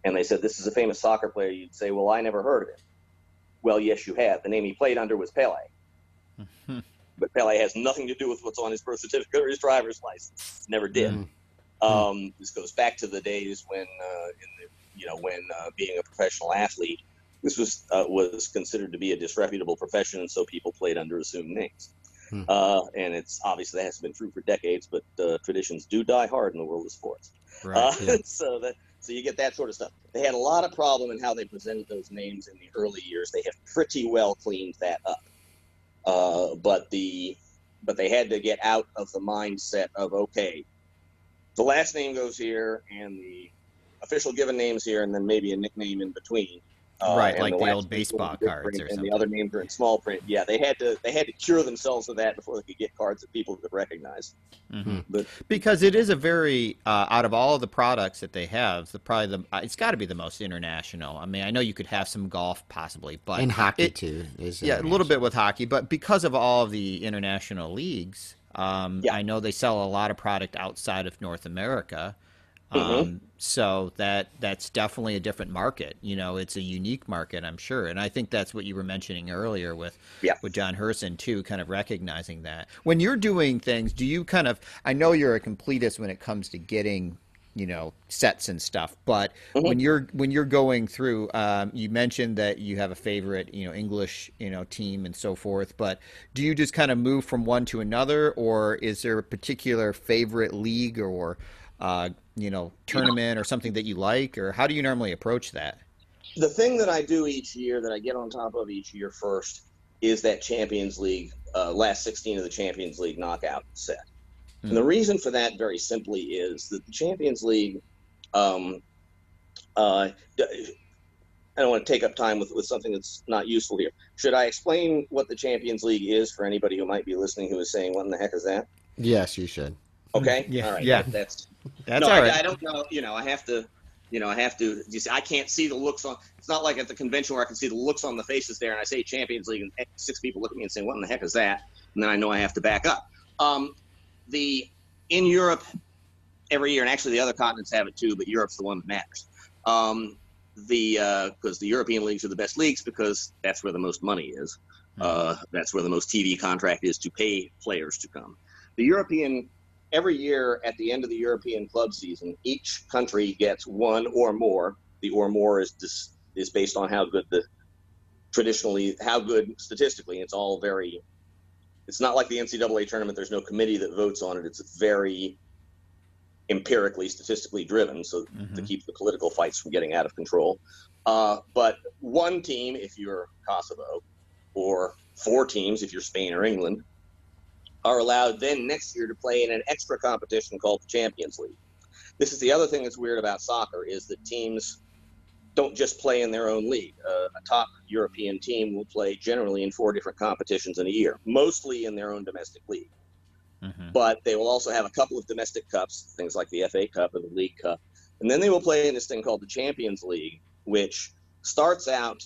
and they said this is a famous soccer player, you'd say, well, I never heard of him. Well, yes, you have. The name he played under was Pele but Pele has nothing to do with what's on his birth certificate or his driver's license. Never did. Mhm. Um, this goes back to the days when, uh, in the, you know, when uh, being a professional athlete, this was uh, was considered to be a disreputable profession, and so people played under assumed names. Hmm. Uh, and it's obviously that has been true for decades, but uh, traditions do die hard in the world of sports. Right. Uh, yeah. so that so you get that sort of stuff. They had a lot of problem in how they presented those names in the early years. They have pretty well cleaned that up. Uh, but the but they had to get out of the mindset of okay, the last name goes here and the official given names here, and then maybe a nickname in between. Uh, Right, like the last old baseball were in big cards print or and something. the other names are in small print. Yeah, they had to they had to cure themselves of that before they could get cards that people could recognize. Mhm. But Because it is a very uh, out of all the products that they have, the probably the uh, it's got to be the most international. I mean, I know you could have some golf possibly, but and hockey it- too. Is yeah, a little bit with hockey, but because of all of the international leagues, um, Yeah. I know they sell a lot of product outside of North America. Mm-hmm. Um, so that that's definitely a different market. You know, it's a unique market, I'm sure, and I think that's what you were mentioning earlier with yeah. with John Herson too, kind of recognizing that when you're doing things, do you kind of? I know you're a completist when it comes to getting you know sets and stuff but mm-hmm. when you're when you're going through um, you mentioned that you have a favorite you know english you know team and so forth but do you just kind of move from one to another or is there a particular favorite league or uh, you know tournament or something that you like or how do you normally approach that the thing that i do each year that i get on top of each year first is that champions league uh, last 16 of the champions league knockout set Mm. And the reason for that, very simply, is that the Champions League. Um, uh, I don't want to take up time with, with something that's not useful here. Should I explain what the Champions League is for anybody who might be listening who is saying, "What in the heck is that?" Yes, you should. Okay. Yeah. All right. Yeah. That's that's no, all right. I, I, don't know. You know, I have to. You know, I have to. You see, I can't see the looks on. It's not like at the convention where I can see the looks on the faces there, and I say Champions League, and six people look at me and say, "What in the heck is that?" And then I know I have to back up. Um, the in Europe every year, and actually the other continents have it too, but Europe's the one that matters. Um, the because uh, the European leagues are the best leagues because that's where the most money is. Hmm. Uh, that's where the most TV contract is to pay players to come. The European every year at the end of the European club season, each country gets one or more. The or more is dis, is based on how good the traditionally how good statistically. It's all very it's not like the NCAA tournament. There's no committee that votes on it. It's very empirically, statistically driven, so mm-hmm. to keep the political fights from getting out of control. Uh, but one team, if you're Kosovo, or four teams, if you're Spain or England, are allowed then next year to play in an extra competition called the Champions League. This is the other thing that's weird about soccer is that teams don't just play in their own league. Uh, a top European team will play generally in four different competitions in a year, mostly in their own domestic league. Mm-hmm. But they will also have a couple of domestic cups, things like the FA Cup and the League Cup. And then they will play in this thing called the Champions League, which starts out,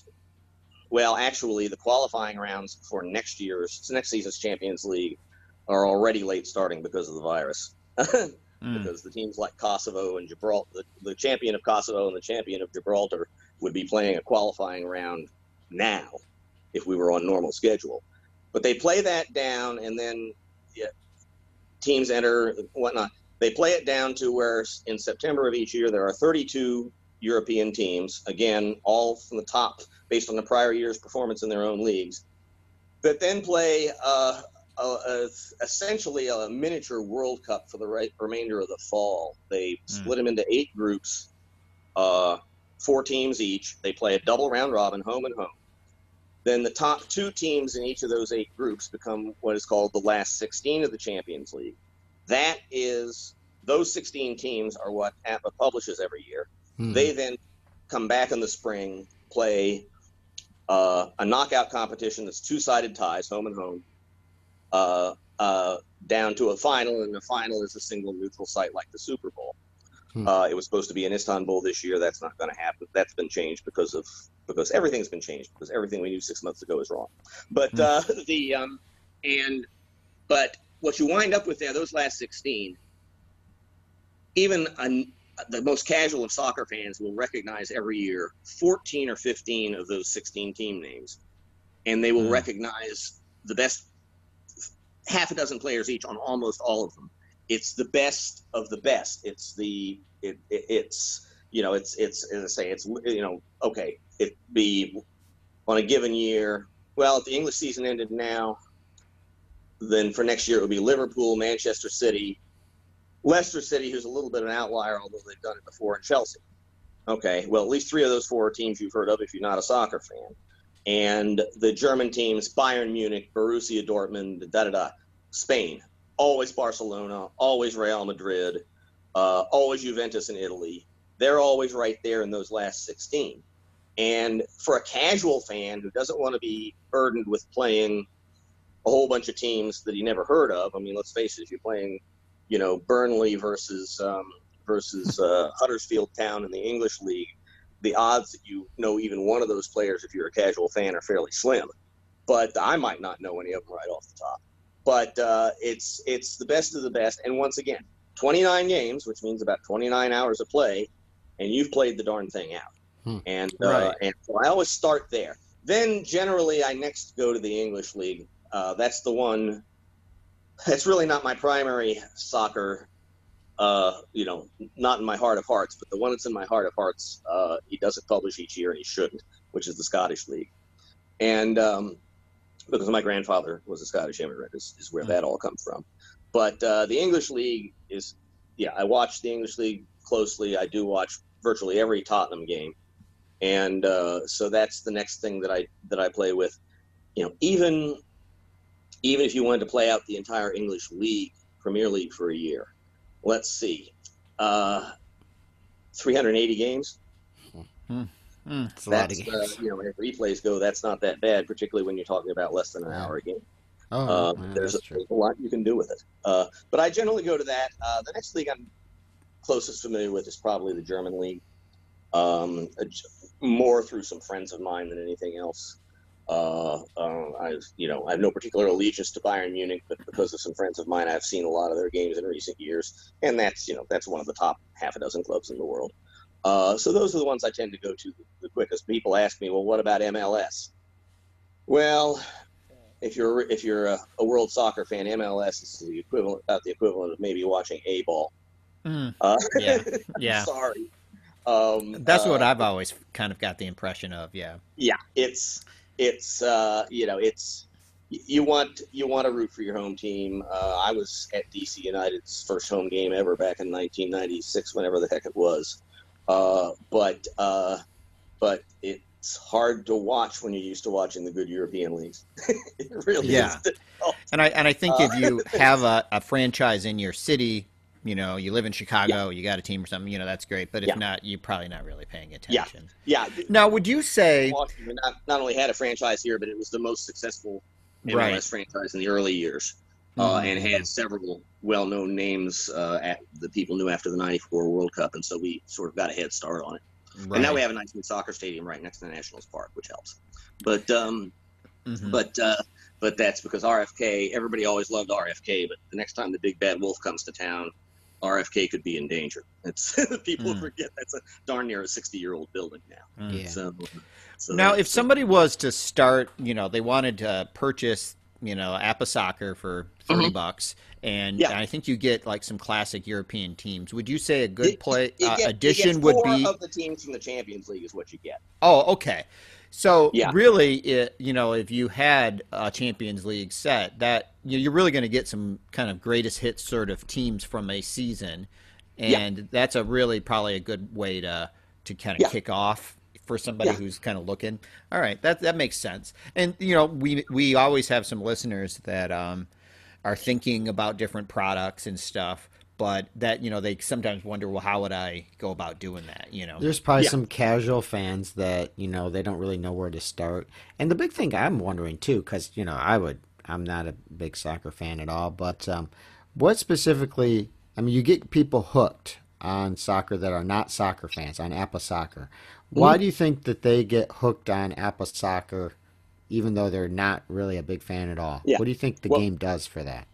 well, actually, the qualifying rounds for next year's, next season's Champions League are already late starting because of the virus. mm. because the teams like Kosovo and Gibraltar, the, the champion of Kosovo and the champion of Gibraltar, would be playing a qualifying round now if we were on normal schedule. But they play that down, and then yeah, teams enter whatnot. They play it down to where in September of each year there are 32 European teams, again, all from the top based on the prior year's performance in their own leagues, that then play uh, a, a, essentially a miniature World Cup for the right, remainder of the fall. They mm. split them into eight groups, uh, four teams each. They play a double round robin, home and home. Then the top two teams in each of those eight groups become what is called the last 16 of the Champions League. That is, those 16 teams are what APBA publishes every year. Mm. They then come back in the spring, play uh, a knockout competition that's two sided ties, home and home uh, uh, down to a final, and the final is a single neutral site like the Super Bowl. Hmm. Uh, it was supposed to be in Istanbul this year. That's not going to happen. That's been changed because of because everything's been changed because everything we knew six months ago is wrong. But hmm. uh, the um, and but what you wind up with there, those last sixteen, even a, the most casual of soccer fans will recognize every year 14 or 15 of those 16 team names, and they will hmm. recognize the best half a dozen players each on almost all of them. It's the best of the best. It's the it, it it's you know it's it's as I say it's you know okay it be on a given year. Well, if the English season ended now, then for next year it would be Liverpool, Manchester City, Leicester City, who's a little bit of an outlier, although they've done it before, and Chelsea. Okay, well, at least three of those four teams you've heard of if you're not a soccer fan and the German teams, Bayern Munich, Borussia Dortmund, da da da, Spain, always Barcelona, always Real Madrid, uh, always Juventus in Italy. They're always right there in those last 16. And for a casual fan who doesn't want to be burdened with playing a whole bunch of teams that he never heard of, I mean, let's face it, if you're playing, you know, Burnley versus um, versus uh, Huddersfield Town in the English League, the odds that you know even one of those players, if you're a casual fan, are fairly slim. But I might not know any of them right off the top. But uh, it's it's the best of the best. And once again, 29 games, which means about 29 hours of play, and you've played the darn thing out. Hmm. And uh, Right. and so I always start there. Then generally I next go to the English league. Uh, that's the one. That's really not my primary soccer. Uh, you know, not in my heart of hearts, but the one that's in my heart of hearts, uh, he doesn't publish each year, and he shouldn't, which is the Scottish League. And um, because my grandfather was a Scottish immigrant, is, is where that all comes from. But uh, the English League is, yeah, I watch the English League closely. I do watch virtually every Tottenham game, and uh, so that's the next thing that I that I play with. You know, even even if you wanted to play out the entire English League, Premier League for a year, let's see, uh, 380 games. It's a lot of That's games. uh, you know, if replays go, that's not that bad, particularly when you're talking about less than an hour a game. oh, Uh, yeah, there's, a, there's a lot you can do with it. Uh, but I generally go to that. Uh, the next league I'm closest familiar with is probably the German league, um, uh, more through some friends of mine than anything else. Uh, uh, I, you know, I have no particular allegiance to Bayern Munich, but because of some friends of mine, I've seen a lot of their games in recent years, and that's, you know, that's one of the top half a dozen clubs in the world. Uh, so those are the ones I tend to go to the quickest. People ask me, well, what about MLS? Well, if you're if you're a, a world soccer fan, MLS is the equivalent about the equivalent of maybe watching a ball. Mm, Uh, yeah, yeah. sorry. Um, That's what uh, I've always kind of got the impression of. Yeah. yeah it's it's uh, you know it's you want you want to root for your home team uh, i was at dc united's first home game ever back in 1996 whenever the heck it was uh, but uh, but it's hard to watch when you're used to watching the good european leagues it really Yeah. is difficult. And I and I think Uh, if you have a, a franchise in your city, you know, you live in Chicago, you got a team or something, you know, that's great. But if Yeah. not, you're probably not really paying attention. yeah yeah. Now, would you say Washington not, not only had a franchise here, but it was the most successful MLS Right. franchise in the early years, uh, Mhm. and had several well-known names uh, at, that people knew after the '94 World Cup, and so we sort of got a head start on it. And now we have a nice new soccer stadium right next to the Nationals Park, which helps. But um, Mhm. but uh, but that's because RFK. Everybody always loved RFK, but the next time the big bad wolf comes to town, RFK could be in danger. It's people Hmm. forget that's a darn near a 60-year-old building now. Mm. Yeah. So, so Now, if somebody was to start, you know, they wanted to purchase, you know, APBA Soccer for 30 Mhm. bucks, and Yeah. I think you get like some classic European teams. Would you say a good You- play you uh, get- you addition get would four be? of the teams from the Champions League is what you get. Oh, okay. So Yeah. really, it, you know, if you had a Champions League set, that you- you're really going to get some kind of greatest hits sort of teams from a season, Yeah. and that's a really probably a good way to to kind of Yeah. kick off for somebody Yeah. who's kind of looking. All right, that that makes sense. And you know, we we always have some listeners that um, are thinking about different products and stuff. But that you know they sometimes wonder, well, how would I go about doing that? You know, There's probably Yeah. some casual fans that you know they don't really know where to start. And the big thing I'm wondering too, because you know I would, I'm not a big soccer fan at all, but um, what specifically? I mean, you get people hooked on soccer that are not soccer fans on APBA Soccer. Why do you think that they get hooked on APBA Soccer, even though they're not really a big fan at all? Yeah. What do you think the Well- game does for that?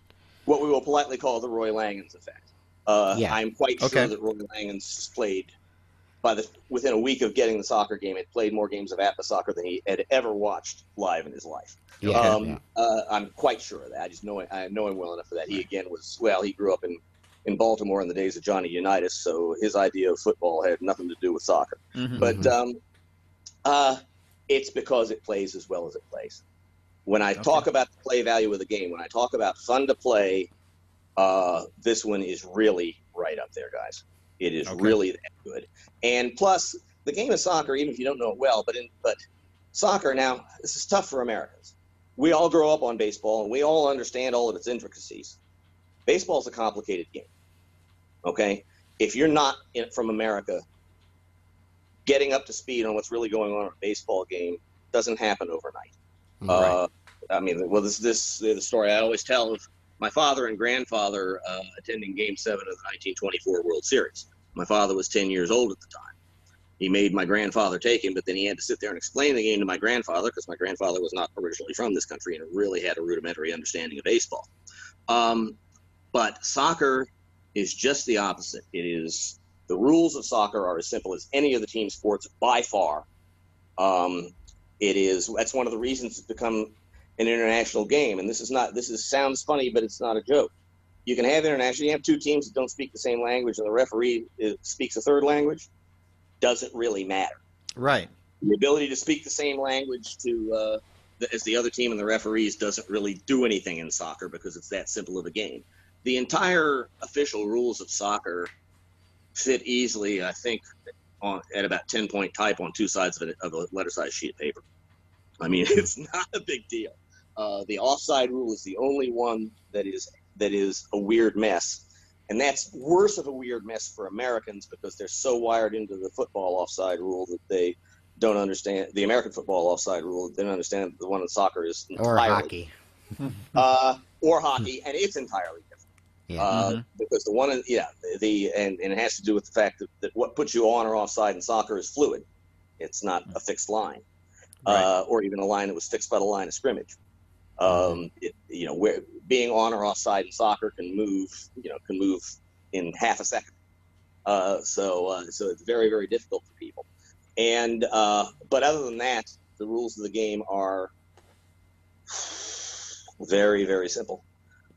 What we will politely call the Roy Langens effect. Uh, Yeah. I'm quite Okay. sure that Roy Langens played by the within a week of getting the soccer game, had played more games of APBA soccer than he had ever watched live in his life. Yeah, um, yeah. uh, I'm quite sure of that. I just know I know him well enough for that. He again was well. He grew up in in Baltimore in the days of Johnny Unitas, so his idea of football had nothing to do with soccer. Mhm. But um, uh, it's because it plays as well as it plays. When I Okay. talk about the play value of the game, when I talk about fun to play, uh, this one is really right up there, guys. It is Okay. really that good. And plus, the game of soccer, even if you don't know it well, but in, but soccer now, this is tough for Americans. We all grow up on baseball, and we all understand all of its intricacies. Baseball is a complicated game. Okay, if you're not in, from America, getting up to speed on what's really going on in a baseball game doesn't happen overnight. Right. Uh, I mean, well, this this the story I always tell of my father and grandfather uh, attending Game Seven of the 1924 World Series. My father was 10 years old at the time. He made my grandfather take him, but then he had to sit there and explain the game to my grandfather because my grandfather was not originally from this country and really had a rudimentary understanding of baseball. Um, but soccer is just the opposite. It is the rules of soccer are as simple as any of the team sports by far. Um, it is that's one of the reasons it's become an international game. And this is not this is sounds funny, but it's not a joke. You can have international. You have two teams that don't speak the same language, and the referee speaks a third language. Doesn't really matter. Right. The ability to speak the same language to uh, as the other team and the referees doesn't really do anything in soccer because it's that simple of a game. The entire official rules of soccer fit easily, I think, on, at about 10 point type on two sides of, a, of a letter size sheet of paper. I mean, it's not a big deal. Uh, the offside rule is the only one that is that is a weird mess, and that's worse of a weird mess for Americans because they're so wired into the football offside rule that they don't understand the American football offside rule. They don't understand the one in soccer is or hockey, uh, or hockey, and it's entirely different. Yeah. Uh, Mm-hmm. Because the one, in, yeah, the and, and it has to do with the fact that, that what puts you on or offside in soccer is fluid. It's not a fixed line, uh, or even a line that was fixed by the line of scrimmage. Um, it, you know, where being on or offside in soccer can move, you know, can move in half a second. Uh, so, uh, so it's very, very difficult for people. And uh, but other than that, the rules of the game are very, very simple.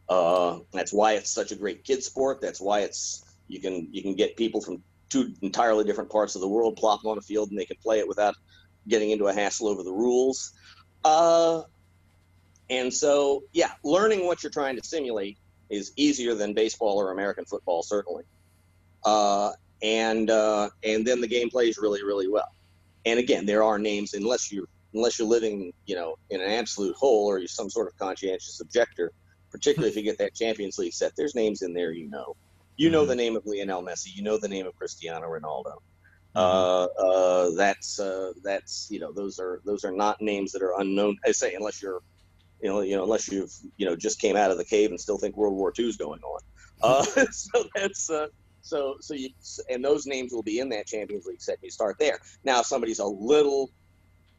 Uh, that's why it's such a great kid sport. That's why it's you can you can get people from two entirely different parts of the world plop them on a field and they can play it without getting into a hassle over the rules. Uh, and so, yeah, learning what you're trying to simulate is easier than baseball or American football, certainly. Uh, and uh, and then the game plays really, really well. And again, there are names unless you're unless you're living, you know, in an absolute hole or you're some sort of conscientious objector. Particularly if you get that Champions League set, there's names in there you know. You know the name of Lionel Messi. You know the name of Cristiano Ronaldo. Uh, uh, that's uh, that's you know those are those are not names that are unknown. I say unless you're you know you know unless you've you know just came out of the cave and still think World War II is going on. Uh, so that's uh, so so you and those names will be in that Champions League set. You start there. Now if somebody's a little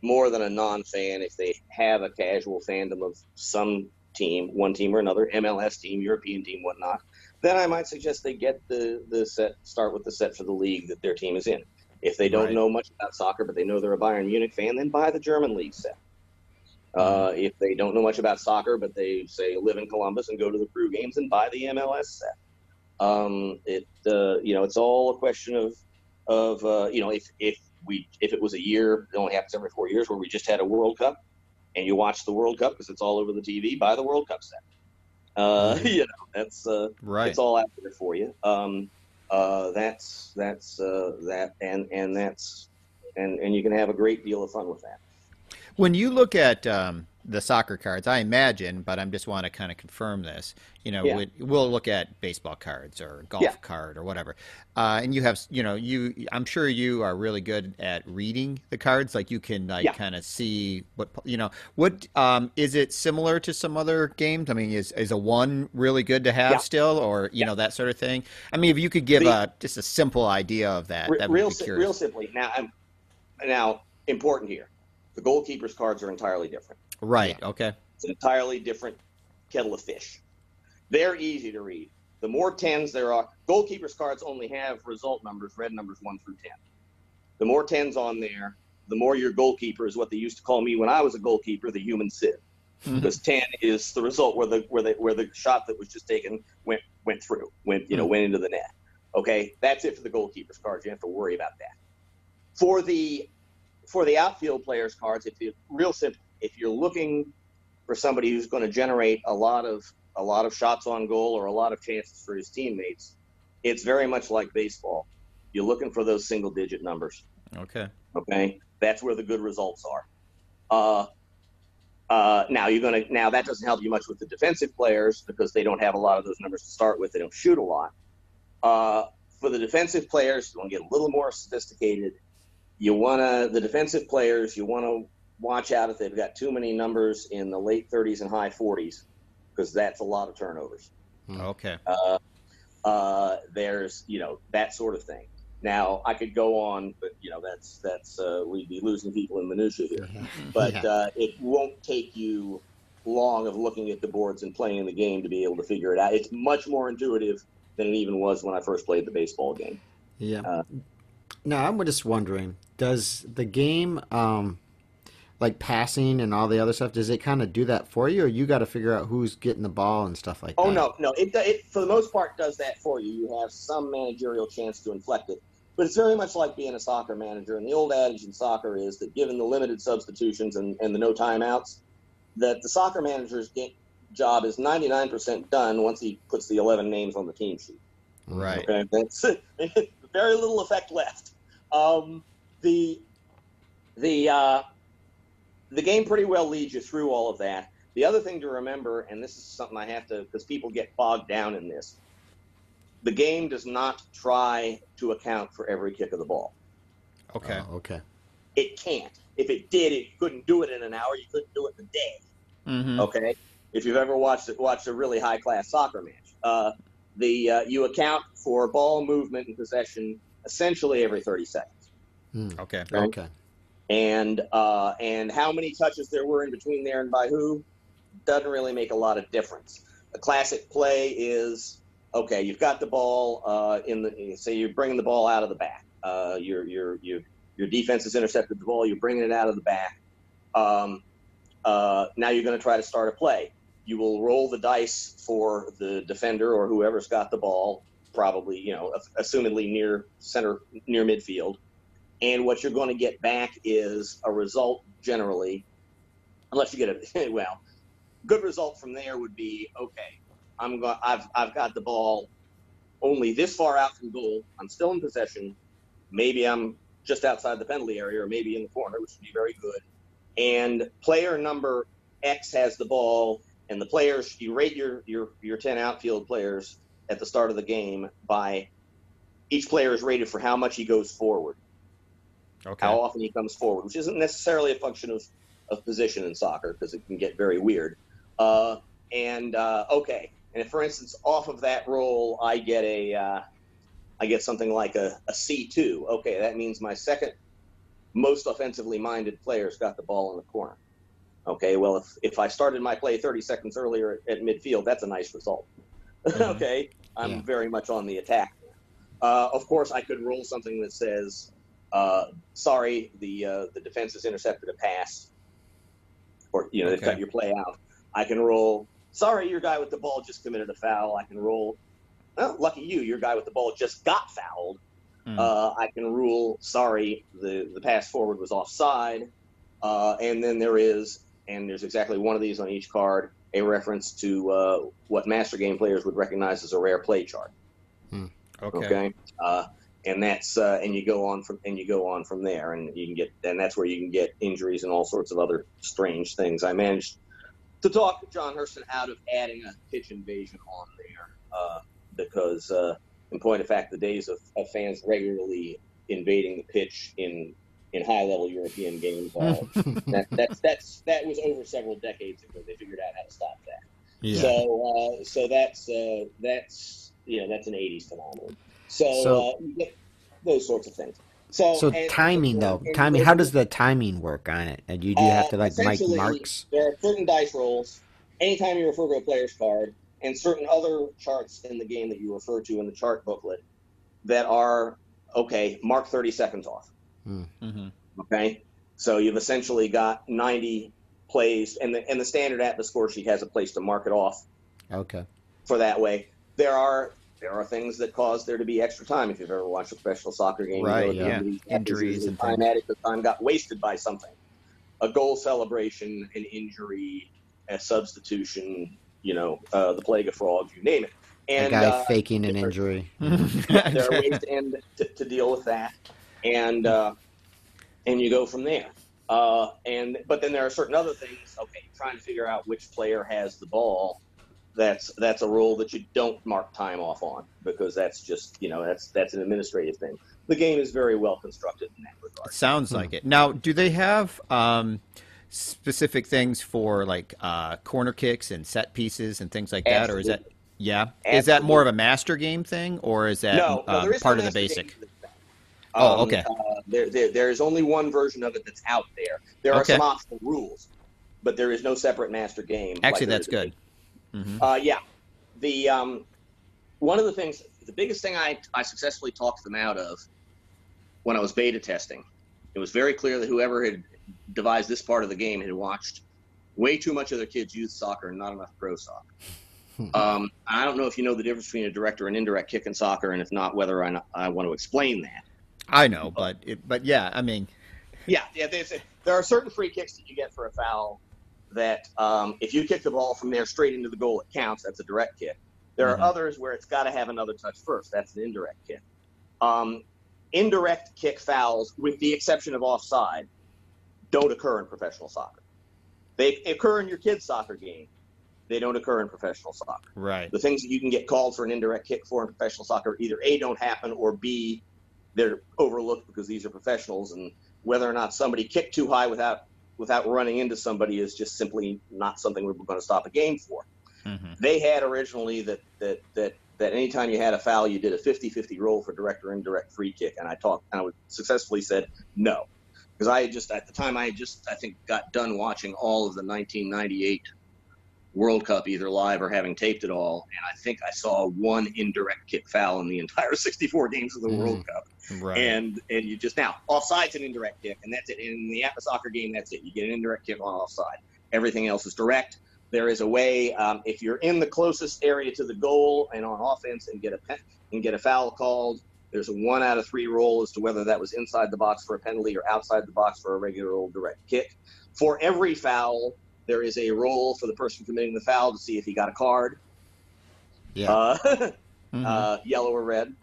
more than a non-fan, if they have a casual fandom of some team, one team or another, MLS team, European team, whatnot, then I might suggest they get the the set, start with the set for the league that their team is in. If they don't Right. know much about soccer, but they know they're a Bayern Munich fan, then buy the German league set. Uh, if they don't know much about soccer, but they say live in Columbus and go to the crew games, and buy the MLS set. Um, it uh, you know it's all a question of of uh, you know if if we if it was a year, it only happens every four years, where we just had a World Cup, and you watch the World Cup because it's all over the TV. Buy the World Cup set. Uh, you know that's uh, Right. it's all out there for you. Um, uh, that's that's uh, that, and and that's and and you can have a great deal of fun with that. When you look at um, the soccer cards, I imagine, but I just want to kind of confirm this. You know, Yeah. we- we'll look at baseball cards or golf Yeah. card or whatever, uh, and you have, you know, you. I'm sure you are really good at reading the cards. Like you can like Yeah. kind of see what you know. What um, is it similar to some other games? I mean, is is a one really good to have still, or you know that sort of thing? I mean, if you could give The- a just a simple idea of that, Re- that would real be si- curious. real simply now. I'm, now important here. The goalkeeper's cards are entirely different. Right. Okay. It's an entirely different kettle of fish. They're easy to read. The more tens there are, goalkeeper's cards only have result numbers, red numbers one through ten. The more tens on there, the more your goalkeeper is what they used to call me when I was a goalkeeper, the human sieve. Mm-hmm. Because ten is the result where the where the where the shot that was just taken went went through, went you know mm-hmm. went into the net. Okay, that's it for the goalkeeper's cards. You have to worry about that. For the for the outfield players' cards, if you real simple, if you're looking for somebody who's going to generate a lot of a lot of shots on goal or a lot of chances for his teammates, it's very much like baseball. You're looking for those single digit numbers. Okay. Okay, that's where the good results are. Uh, uh, now you're gonna now that doesn't help you much with the defensive players because they don't have a lot of those numbers to start with. They don't shoot a lot. Uh, for the defensive players, you want to get a little more sophisticated. You want to the defensive players. You want to watch out if they've got too many numbers in the late 30s and high 40s because that's a lot of turnovers Okay. uh, uh, there's you know that sort of thing. Now I could go on, but you know that's that's uh, we'd be losing people in minutia here. But Yeah. uh, it won't take you long of looking at the boards and playing the game to be able to figure it out. It's much more intuitive than it even was when I first played the baseball game. Yeah. Uh, no, I'm just wondering, does the game, um, like passing and all the other stuff, does it kind of do that for you, or you got to figure out who's getting the ball and stuff like that? Oh no, no, it, it for the most part does that for you. You have some managerial chance to inflect it, but it's very much like being a soccer manager. And the old adage in soccer is that given the limited substitutions and, and the no timeouts, that the soccer manager's job is 99% done once he puts the 11 names on the team sheet. Right. Okay, that's very little effect left. Um, the the uh, the game pretty well leads you through all of that. The other thing to remember, and this is something I have to, because people get bogged down in this, the game does not try to account for every kick of the ball. Okay. Oh, okay. It can't. If it did, it couldn't do it in an hour. You couldn't do it in a day. Mm-hmm. Okay, if you've ever watched watched a really high class soccer match, uh, the uh, you account for ball movement and possession essentially every thirty seconds, Hmm. Okay. Okay. and uh, and how many touches there were in between there and by who doesn't really make a lot of difference. A classic play is okay. You've got the ball uh, in the say you're bringing the ball out of the back. Uh, your your your your defense has intercepted the ball. You're bringing it out of the back. Um, uh, now you're going to try to start a play. You will roll the dice for the defender or whoever's got the ball, probably you know, assumedly near center, near midfield. And what you're going to get back is a result generally, unless you get a well, good result from there would be okay. I'm going. I've I've got the ball only this far out from goal. I'm still in possession. Maybe I'm just outside the penalty area, or maybe in the corner, which would be very good. And player number X has the ball, and the players you rate your your your ten outfield players at the start of the game by each player is rated for how much he goes forward, Okay. how often he comes forward, which isn't necessarily a function of of position in soccer because it can get very weird. Uh, and uh, okay, and if, for instance, off of that roll, I get a uh, I get something like a, a C2. Okay, that means my second most offensively minded player's got the ball in the corner. Okay, well, if, if I started my play 30 seconds earlier at, at midfield, that's a nice result. Mhm. okay, I'm Yeah. very much on the attack. Uh, of course, I could roll something that says, uh, "Sorry, the uh, the defense has intercepted a pass," or you know, they've cut your play out. I can roll. Sorry, your guy with the ball just committed a foul. I can roll. Well, lucky you, your guy with the ball just got fouled. Mm. Uh, I can rule. Sorry, the the pass forward was offside. Uh, and then there is, and there's exactly one of these on each card, a reference to uh, what master game players would recognize as a rare play chart. okay. Okay. Uh, and that's uh, and you go on from and you go on from there, and you can get and that's where you can get injuries and all sorts of other strange things. I managed to talk John Herson out of adding a pitch invasion on there uh, because, uh, in point of fact, the days of, of fans regularly invading the pitch in in high level European games are that, that's that's that was over several decades ago. They figured out how to stop that. Yeah. So uh, so that's uh, that's you know that's an '80s phenomenon. So, So- uh, those sorts of things. So So and- timing though, and- timing. How does the timing work on it? And you do you have to like make marks? There are certain dice rolls. Anytime you refer to a player's card, and certain other charts in the game that you refer to in the chart booklet that are okay. Mark thirty seconds off. hmm Okay, so you've essentially got ninety plays, and the and the standard Atlas score sheet has a place to mark it off Okay. for that way. There are there are things that cause there to be extra time. If you've ever watched a professional soccer game, Right, you know, yeah. these Injuries and time added because time got wasted by something, a goal celebration, an injury, a substitution, you know, uh, the plague of frogs, you name it. And A guy uh, faking an injury. there are ways to, end, to, to deal with that, and uh, and you go from there. Uh, and but then there are certain other things. Okay, trying to figure out which player has the ball. That's that's a rule that you don't mark time off on because that's just you know that's that's an administrative thing. The game is very well constructed in that regard. Sounds like it. Now, do they have um, specific things for like uh, corner kicks and set pieces and things like that, or is that Absolutely. yeah? Is that more of a master game thing, or is that no, no, um, there is part of the basic? game for this thing. Oh, Um, okay. Uh, there, there, there is only one version of it that's out there. There are Okay. some optional rules, but there is no separate master game. Actually, there that's is in good. Hmm Uh, yeah, the um, one of the things, the biggest thing I, I successfully talked them out of when I was beta testing, it was very clear that whoever had devised this part of the game had watched way too much of their kids' youth soccer and not enough pro soccer. um, I don't know if you know the difference between a direct or an indirect kick in soccer, and if not, whether I, I want to explain that. I know, but it, but yeah, I mean, yeah, yeah. there are certain free kicks that you get for a foul that um, if you kick the ball from there straight into the goal, it counts. That's a direct kick. There mm-hmm. are others where it's got to have another touch first. That's an indirect kick. Um, indirect kick fouls, with the exception of offside, don't occur in professional soccer. They occur in your kid's soccer game. They don't occur in professional soccer. Right. The things that you can get called for an indirect kick for in professional soccer either A, don't happen, or B, they're overlooked because these are professionals. And whether or not somebody kicked too high without without running into somebody is just simply not something we're going to stop a game for. Mm-hmm. They had originally that that that that anytime you had a foul, you did a 50-50 roll for direct or indirect free kick, and I talked and I successfully said no because I just at the time I just I think got done watching all of the 1998 World Cup either live or having taped it all, and I think I saw one indirect kick foul in the entire 64 games of the mm, World Cup. Right. And and you just now offside's an indirect kick, and that's it. In the APBA soccer game, that's it. You get an indirect kick on offside. Everything else is direct. There is a way um, if you're in the closest area to the goal and on offense and get a pen, and get a foul called. There's a one out of three roll as to whether that was inside the box for a penalty or outside the box for a regular old direct kick. For every foul, there is a roll for the person committing the foul to see if he got a card. Yeah. Uh, mm-hmm. uh, yellow or red.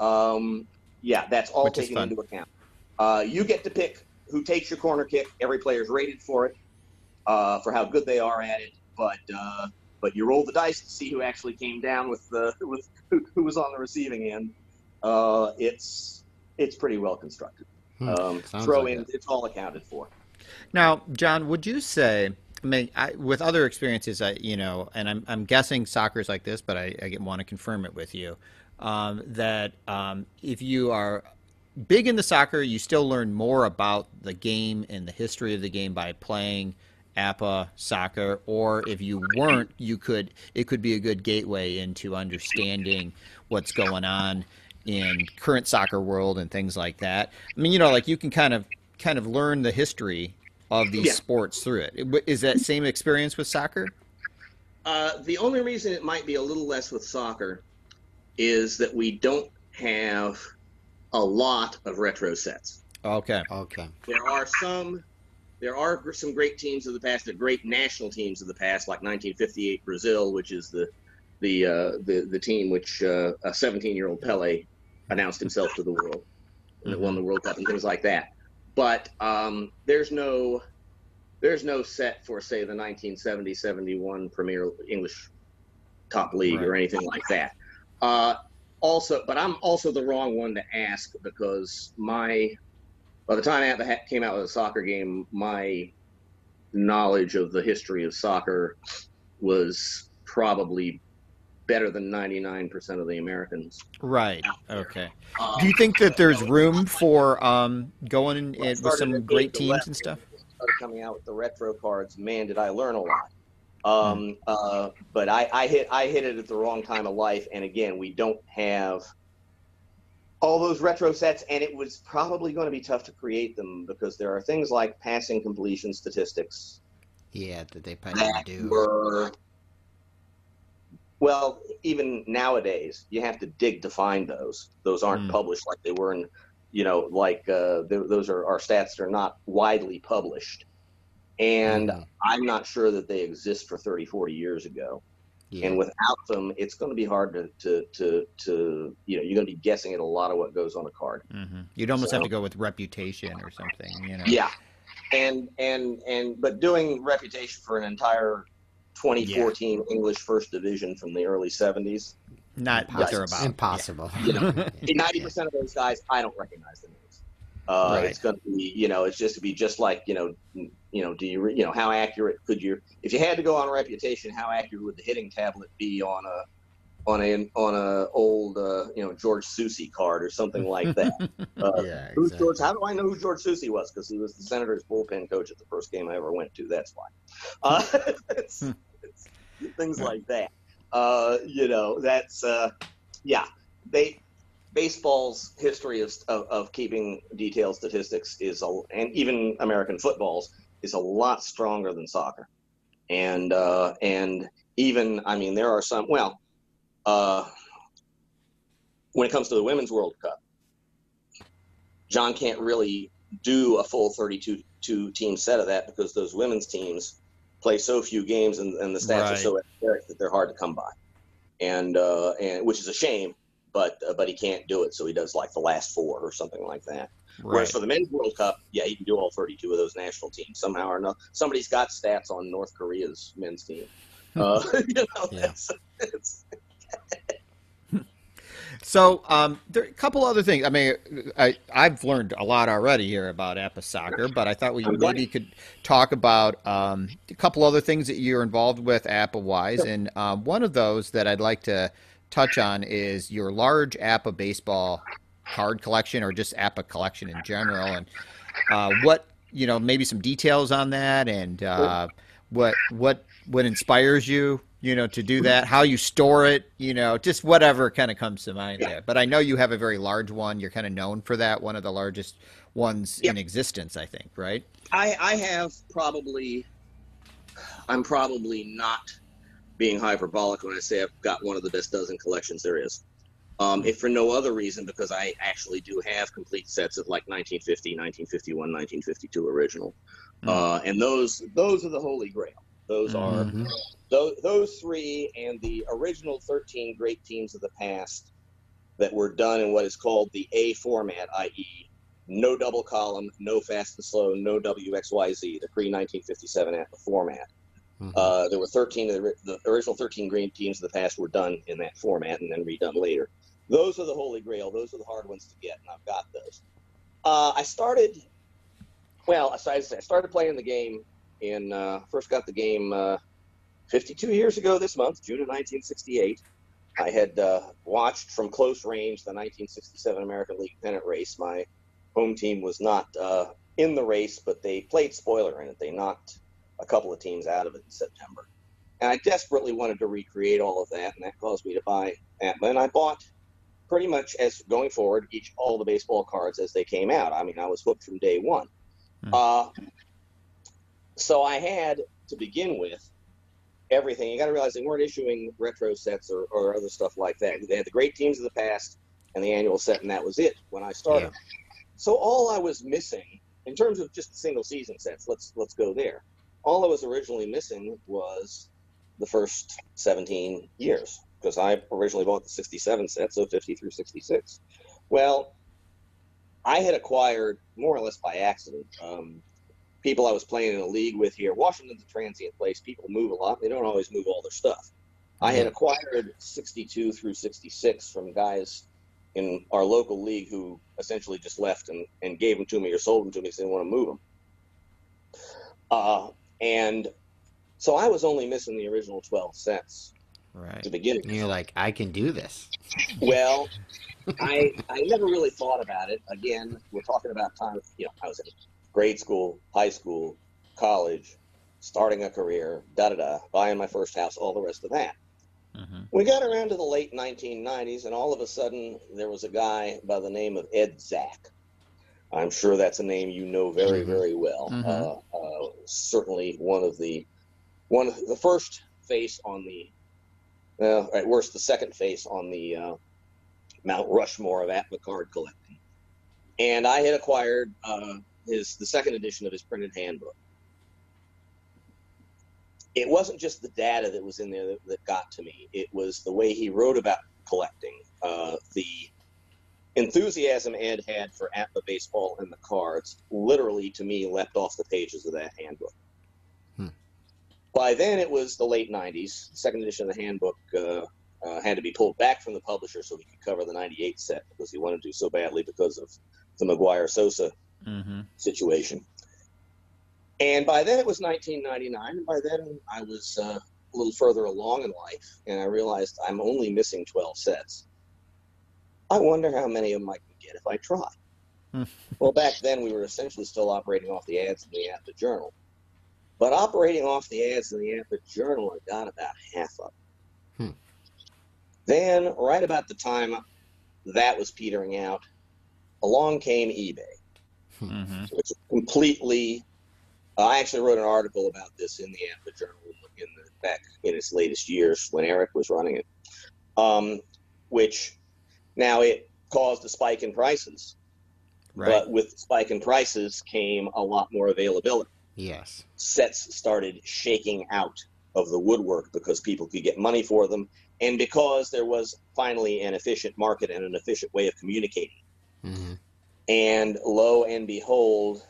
Um, yeah, that's all Which taken into account. Uh, you get to pick who takes your corner kick. Every player is rated for it, uh, for how good they are at it. But uh, but you roll the dice to see who actually came down with the with who, who was on the receiving end uh, it's it's pretty well constructed. Hmm. Um, throw like in, it. it's all accounted for. Now, John, would you say? I mean, I, with other experiences, I you know, and I'm I'm guessing soccer's like this, but I, I want to confirm it with you. Um, that um, if you are big in the soccer, you still learn more about the game and the history of the game by playing APBA soccer, or if you weren't, you could it could be a good gateway into understanding what's going on in current soccer world and things like that. I mean, you know, like you can kind of kind of learn the history of these yeah. sports through it. Is that same experience with soccer? Uh, the only reason it might be a little less with soccer is that we don't have a lot of retro sets. Okay. Okay. There are some. There are some great teams of the past. The great national teams of the past, like 1958 Brazil, which is the the uh, the the team which uh, a 17 year old Pele announced himself to the world and mm-hmm. won the World Cup and things like that. But um, there's no there's no set for say the 1970-71 Premier English top league right. or anything like that. Uh, also, but I'm also the wrong one to ask because my by the time I came out with a soccer game, my knowledge of the history of soccer was probably better than 99% of the Americans. Right. Okay. Um, Do you think that there's room for um, going in, in with some great teams and stuff? Coming out with the retro cards. Man, did I learn a lot. Um, mm. uh, but I, I hit I hit it at the wrong time of life, and again, we don't have all those retro sets, and it was probably going to be tough to create them because there are things like passing completion statistics. Yeah, that they probably do. Were well, even nowadays, you have to dig to find those. Those aren't mm. published like they were in, you know, like uh, those are our stats that are not widely published. And mm. I'm not sure that they exist for 30, 40 years ago. Yeah. And without them, it's going to be hard to, to, to, to, you know, you're going to be guessing at a lot of what goes on a card. Mm-hmm. You'd almost so, have to go with reputation or something, you know? Yeah. And, and, and, but doing reputation for an entire 2014 yeah. English First Division from the early 70s. Not what about. Impossible. You know, 90% of those guys, I don't recognize the names. Uh, right. It's going to be, you know, it's just to be just like, you know, you know, do you, you know, how accurate could you, if you had to go on reputation, how accurate would the hitting tablet be on a, on a on a old uh, you know George Susce card or something like that. Uh, yeah, exactly. Who's George? How do I know who George Susce was? Because he was the Senators bullpen coach at the first game I ever went to. That's why. Uh, it's, things like that. Uh, you know, that's uh, yeah, they baseball's history of, of, of keeping detailed statistics is a, and even American football's is a lot stronger than soccer, and uh, and even I mean there are some well, uh, when it comes to the women's World Cup, John can't really do a full 32 two team set of that because those women's teams play so few games and, and the stats Right. are so esoteric that they're hard to come by, and uh, and which is a shame. But uh, but he can't do it, so he does like the last four or something like that. Whereas for the men's World Cup, yeah, he can do all 32 of those national teams somehow or another. Somebody's got stats on North Korea's men's team. Uh, you know, Yeah. that's, it's, So, um, there are a couple other things. I mean, I I've learned a lot already here about APBA soccer, but I thought we I'm maybe could talk about um, a couple other things that you're involved with APBA wise, and um, one of those that I'd like to touch on is your large APBA baseball card collection, or just APBA collection in general, and uh, what you know, maybe some details on that, and uh, what what what inspires you, you know, to do that, how you store it, you know, just whatever kind of comes to mind Yeah. there. But I know you have a very large one. You're kind of known for that, one of the largest ones Yeah. in existence, I think, right? I, I have probably, I'm probably not being hyperbolic when I say I've got one of the best dozen collections there is. Um, if for no other reason, because I actually do have complete sets of like 1950, 1951, 1952 original, Hmm. uh, and those those are the holy grail. Those are Mhm. those, those three and the original 13 great teams of the past that were done in what is called the A format, i.e., no double column, no fast and slow, no WXYZ, the pre 1957 APBA format. Mhm. Uh, there were 13 the, the original 13 green teams of the past were done in that format and then redone later. Those are the holy grail. Those are the hard ones to get, and I've got those. Uh, I started, well, I started playing the game in, uh, first got the game uh, 52 years ago this month, June of 1968. I had uh, watched from close range the 1967 American League pennant race. My home team was not uh, in the race, but they played spoiler in it. They knocked a couple of teams out of it in September. And I desperately wanted to recreate all of that, and that caused me to buy APBA. And I bought pretty much as going forward each all the baseball cards as they came out. I mean, I was hooked from day one. Hmm. Uh, so I had to begin with everything. You got to realize they weren't issuing retro sets or, or other stuff like that. They had the great teams of the past and the annual set, and that was it when I started. So all I was missing, in terms of just single season sets, let's let's go there. All I was originally missing was the first 17 years because I originally bought the 67 set, so 50 through 66. Well, I had acquired more or less by accident. Um, people I was playing in a league with here. Washington's a transient place. People move a lot. They don't always move all their stuff. I had acquired 62 through 66 from guys in our local league who essentially just left and, and gave them to me or sold them to me because they didn't want to move them. Uh, and so I was only missing the original 12 cents. Right. to begin with. You're like, I can do this. Well, I I never really thought about it. Again, we're talking about time. You know, I was in grade school, high school, college, starting a career, da da da, buying my first house, all the rest of that. hmm We got around to the late 1990s, and all of a sudden, there was a guy by the name of Ed Zach. I'm sure that's a name you know very, Mhm. very well. Mhm. Uh, uh, certainly one of the one of the first face on the, uh, at worst, the second face on the uh, Mount Rushmore of APBA card collecting. And I had acquired uh, his the second edition of his printed handbook. It wasn't just the data that was in there that, that got to me. It was the way he wrote about collecting, uh, the enthusiasm Ed had for APBA baseball and the cards. Literally, to me, leapt off the pages of that handbook. Hmm. By then, it was the late '90s. The second edition of the handbook uh, uh, had to be pulled back from the publisher so he could cover the '98 set because he wanted to so badly because of the McGwire Sosa hmm situation. And by then it was 1999, and by then I was uh, a little further along in life, and I realized I'm only missing 12 sets. I wonder how many of them I can get if I try. Well, back then we were essentially still operating off the ads in the APBA Journal. But operating off the ads in the APBA Journal, I got about half of them. Hmm. Then, right about the time that was petering out, along came eBay, hmm which completely. Uh, I actually wrote an article about this in the APBA Journal in the back in its latest years when Eric was running it, um, which now it caused a spike in prices. Right. But with the spike in prices came a lot more availability. Yes. Sets started shaking out of the woodwork because people could get money for them, and because there was finally an efficient market and an efficient way of communicating. hmm And lo and behold,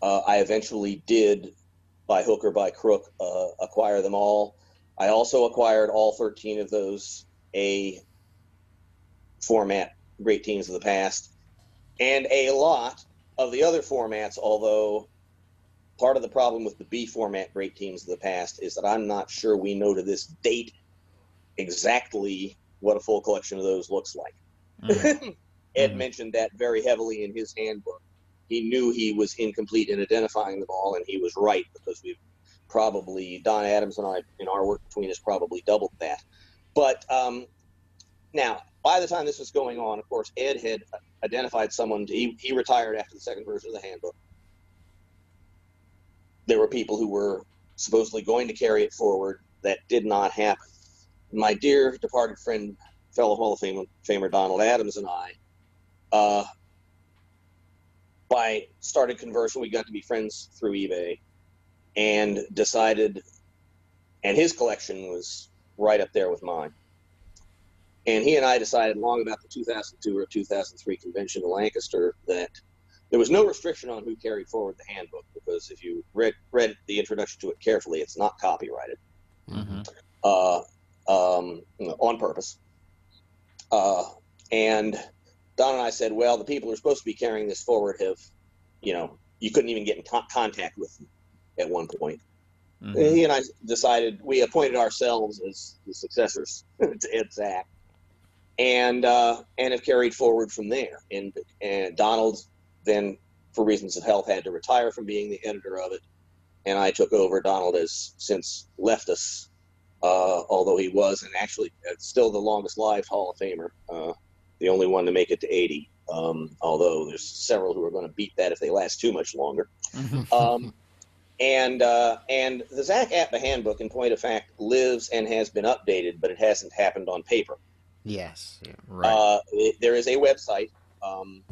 uh, I eventually did, by hook or by crook, uh, acquire them all. I also acquired all 13 of those A format great teams of the past, and a lot of the other formats, although part of the problem with the B format great teams of the past is that I'm not sure we know to this date exactly what a full collection of those looks like. Mhm. Ed Mhm. mentioned that very heavily in his handbook. He knew he was incomplete in identifying them all, and he was right because we've probably Don Adams and I, in our work between us, probably doubled that. But um, now, by the time this was going on, of course, Ed had identified someone. To, he, he retired after the second version of the handbook. There were people who were supposedly going to carry it forward. That did not happen. My dear departed friend, fellow Hall of Fame, Famer Donald Adams, and I uh, by started conversing, we got to be friends through eBay, and decided, and his collection was right up there with mine. And he and I decided long about the 2002 or 2003 convention in Lancaster that there was no restriction on who carried forward the handbook because if you read read the introduction to it carefully, it's not copyrighted Mhm. uh, um, on purpose. Uh, and Don and I said, well, the people who are supposed to be carrying this forward have, you know, you couldn't even get in con- contact with them at one point. Mhm. He and I decided we appointed ourselves as the successors to Ed Zach, and uh, and have carried forward from there. And and Donald then, for reasons of health, had to retire from being the editor of it, and I took over. Donald has since left us, uh, although he was and actually uh, still the longest lived Hall of Famer, uh, the only one to make it to 80. Um, although there's several who are going to beat that if they last too much longer. Mhm. Um, and uh, and the Zach APBA handbook, in point of fact, lives and has been updated, but it hasn't happened on paper. Yes. Yeah. Right. Uh, it- there is a website um,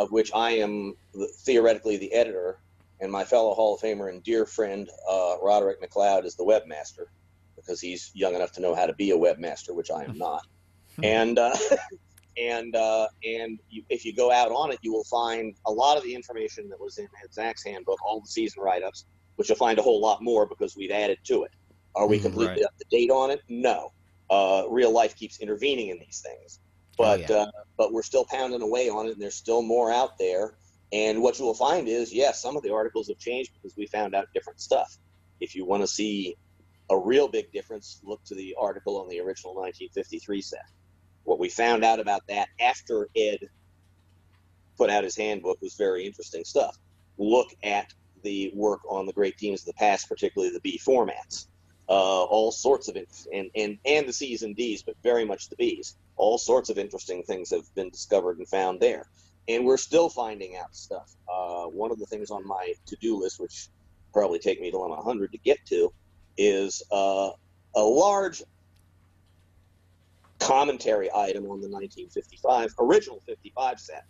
of which I am the, theoretically the editor, and my fellow Hall of Famer and dear friend uh, Roderick McLeod is the webmaster because he's young enough to know how to be a webmaster, which I am not. and uh, and uh, and you, if you go out on it, you will find a lot of the information that was in Zach's handbook, all the season write-ups, which you'll find a whole lot more because we've added to it. Are we Mhm, completely right. up to date on it? No. Uh, real life keeps intervening in these things, Oh, but yeah. uh, but we're still pounding away on it, and there's still more out there. And what you will find is, yes, some of the articles have changed because we found out different stuff. If you want to see a real big difference, look to the article on the original 1953 set. What we found out about that after Ed put out his handbook was very interesting stuff. Look at the work on the great teams of the past, particularly the B formats. Uh, all sorts of and, and and the C's and D's, but very much the B's. All sorts of interesting things have been discovered and found there, and we're still finding out stuff. Uh, one of the things on my to-do list, which probably take me till I'm 100 to get to, is uh, a large commentary item on the 1955 original 55 set.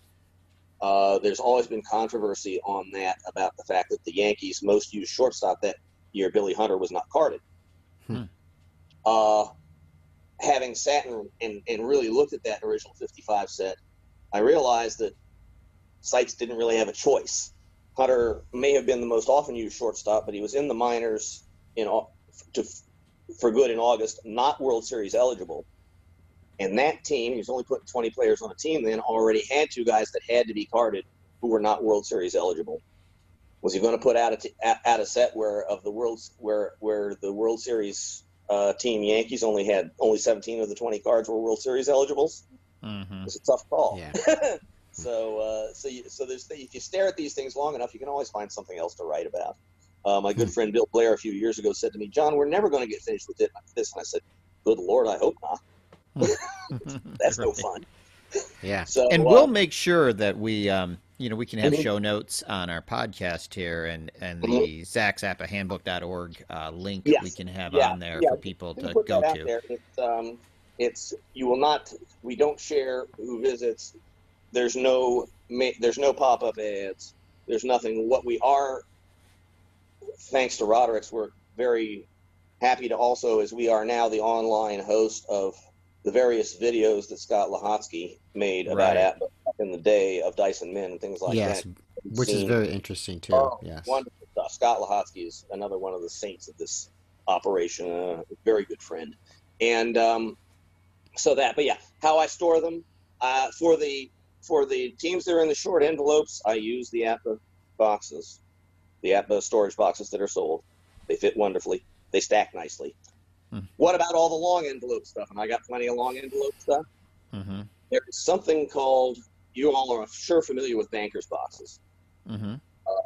Uh, there's always been controversy on that about the fact that the Yankees' most used shortstop that year, Billy Hunter, was not carded. Hmm. Uh, having sat and, and, and really looked at that original 55 set, I realized that Seitz didn't really have a choice. Hunter may have been the most often used shortstop, but he was in the minors in to, for good in August, not World Series eligible. And that team, he was only putting 20 players on a team then, already had two guys that had to be carded who were not World Series eligible. Was he going to put out a, t- out a set where of the world's where where the World Series uh, team Yankees only had only 17 of the 20 cards were World Series eligibles? Mhm. It's a tough call. Yeah. so uh, so you, so there's if you stare at these things long enough, you can always find something else to write about. Uh, my good friend Bill Blair a few years ago said to me, "John, we're never going to get finished with it this," and I said, "Good Lord, I hope not." That's no fun. Yeah. So and uh, we'll make sure that we, um, you know, we can have Mhm. show notes on our podcast here, and and the zaxappahandbook.org uh, link Yes. we can have Yeah, on there yeah. for people to go to. It's, um, it's you will not. We don't share who visits. There's no ma- there's no pop up ads. There's nothing. What we are, thanks to Roderick's work, very happy to also is we are now the online host of the various videos that Scott Lahotsky made about Right. Atlas in the day of Dyson Men and things like yes, that. which is very interesting too. Oh, yes. Wonderful stuff. Scott Lahotsky is another one of the saints of this operation, a very good friend. And um, so that, but yeah, how I store them uh, for the for the teams that are in the short envelopes, I use the APBA boxes, the APBA storage boxes that are sold. They fit wonderfully. They stack nicely. Hmm. What about all the long envelope stuff? And I got plenty of long envelope stuff. hmm There is something called. You all are sure familiar with bankers boxes hmm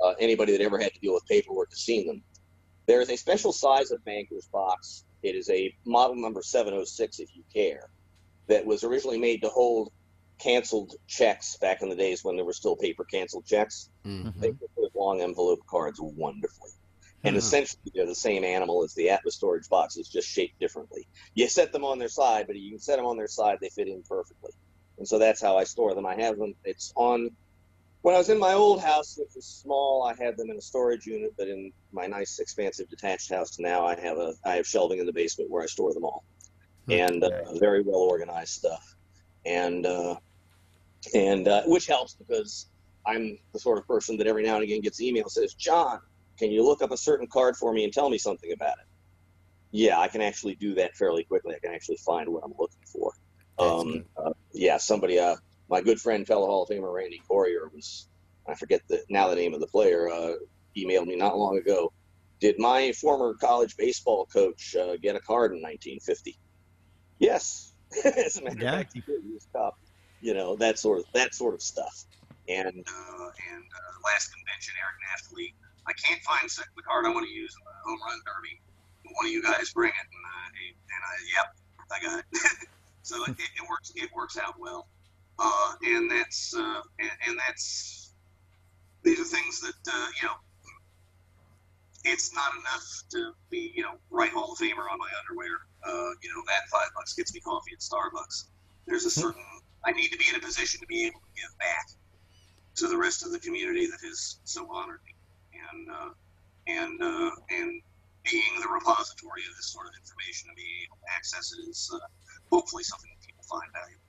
uh, anybody that ever had to deal with paperwork has seen them. There is a special size of banker's box. It is a model number 706, if you care, that was originally made to hold canceled checks back in the days when there were still paper canceled checks. Mm. They could put long envelope cards wonderfully. And Mhm. essentially, they're the same animal as the APBA storage boxes, just shaped differently. You set them on their side, but you can set them on their side; they fit in perfectly. And so that's how I store them. I have them. It's on. When I was in my old house, which was small, I had them in a storage unit. But in my nice, expansive detached house now, I have a I have shelving in the basement where I store them all, Hmm. and uh, very well organized stuff. And uh, and uh, which helps because I'm the sort of person that every now and again gets email says, "John, can you look up a certain card for me and tell me something about it?" Yeah, I can actually do that fairly quickly. I can actually find what I'm looking for. Um, uh, yeah, somebody, uh, my good friend, fellow Hall of Famer Randy Corrier was, I forget the now the name of the player, uh, emailed me not long ago. Did my former college baseball coach uh, get a card in 1950? Yes, as a matter Yeah. of fact, he did. He was a cop. You know that sort of that sort of stuff. And uh, and uh, last convention, Eric Nastily, I can't find the card I want to use in the home run derby. One of you guys bring it, and, he- and I, yep, I got it. so it, it works. It works out well. Uh, and that's uh, and, and that's these are things that uh, you know. It's not enough to be, you know, right Hall of Famer on my underwear. Uh, you know, that five bucks gets me coffee at Starbucks. There's a certain I need to be in a position to be able to give back to the rest of the community that has so honored me, and uh, and uh, and being the repository of this sort of information and being able to access it is uh, hopefully something that people find valuable.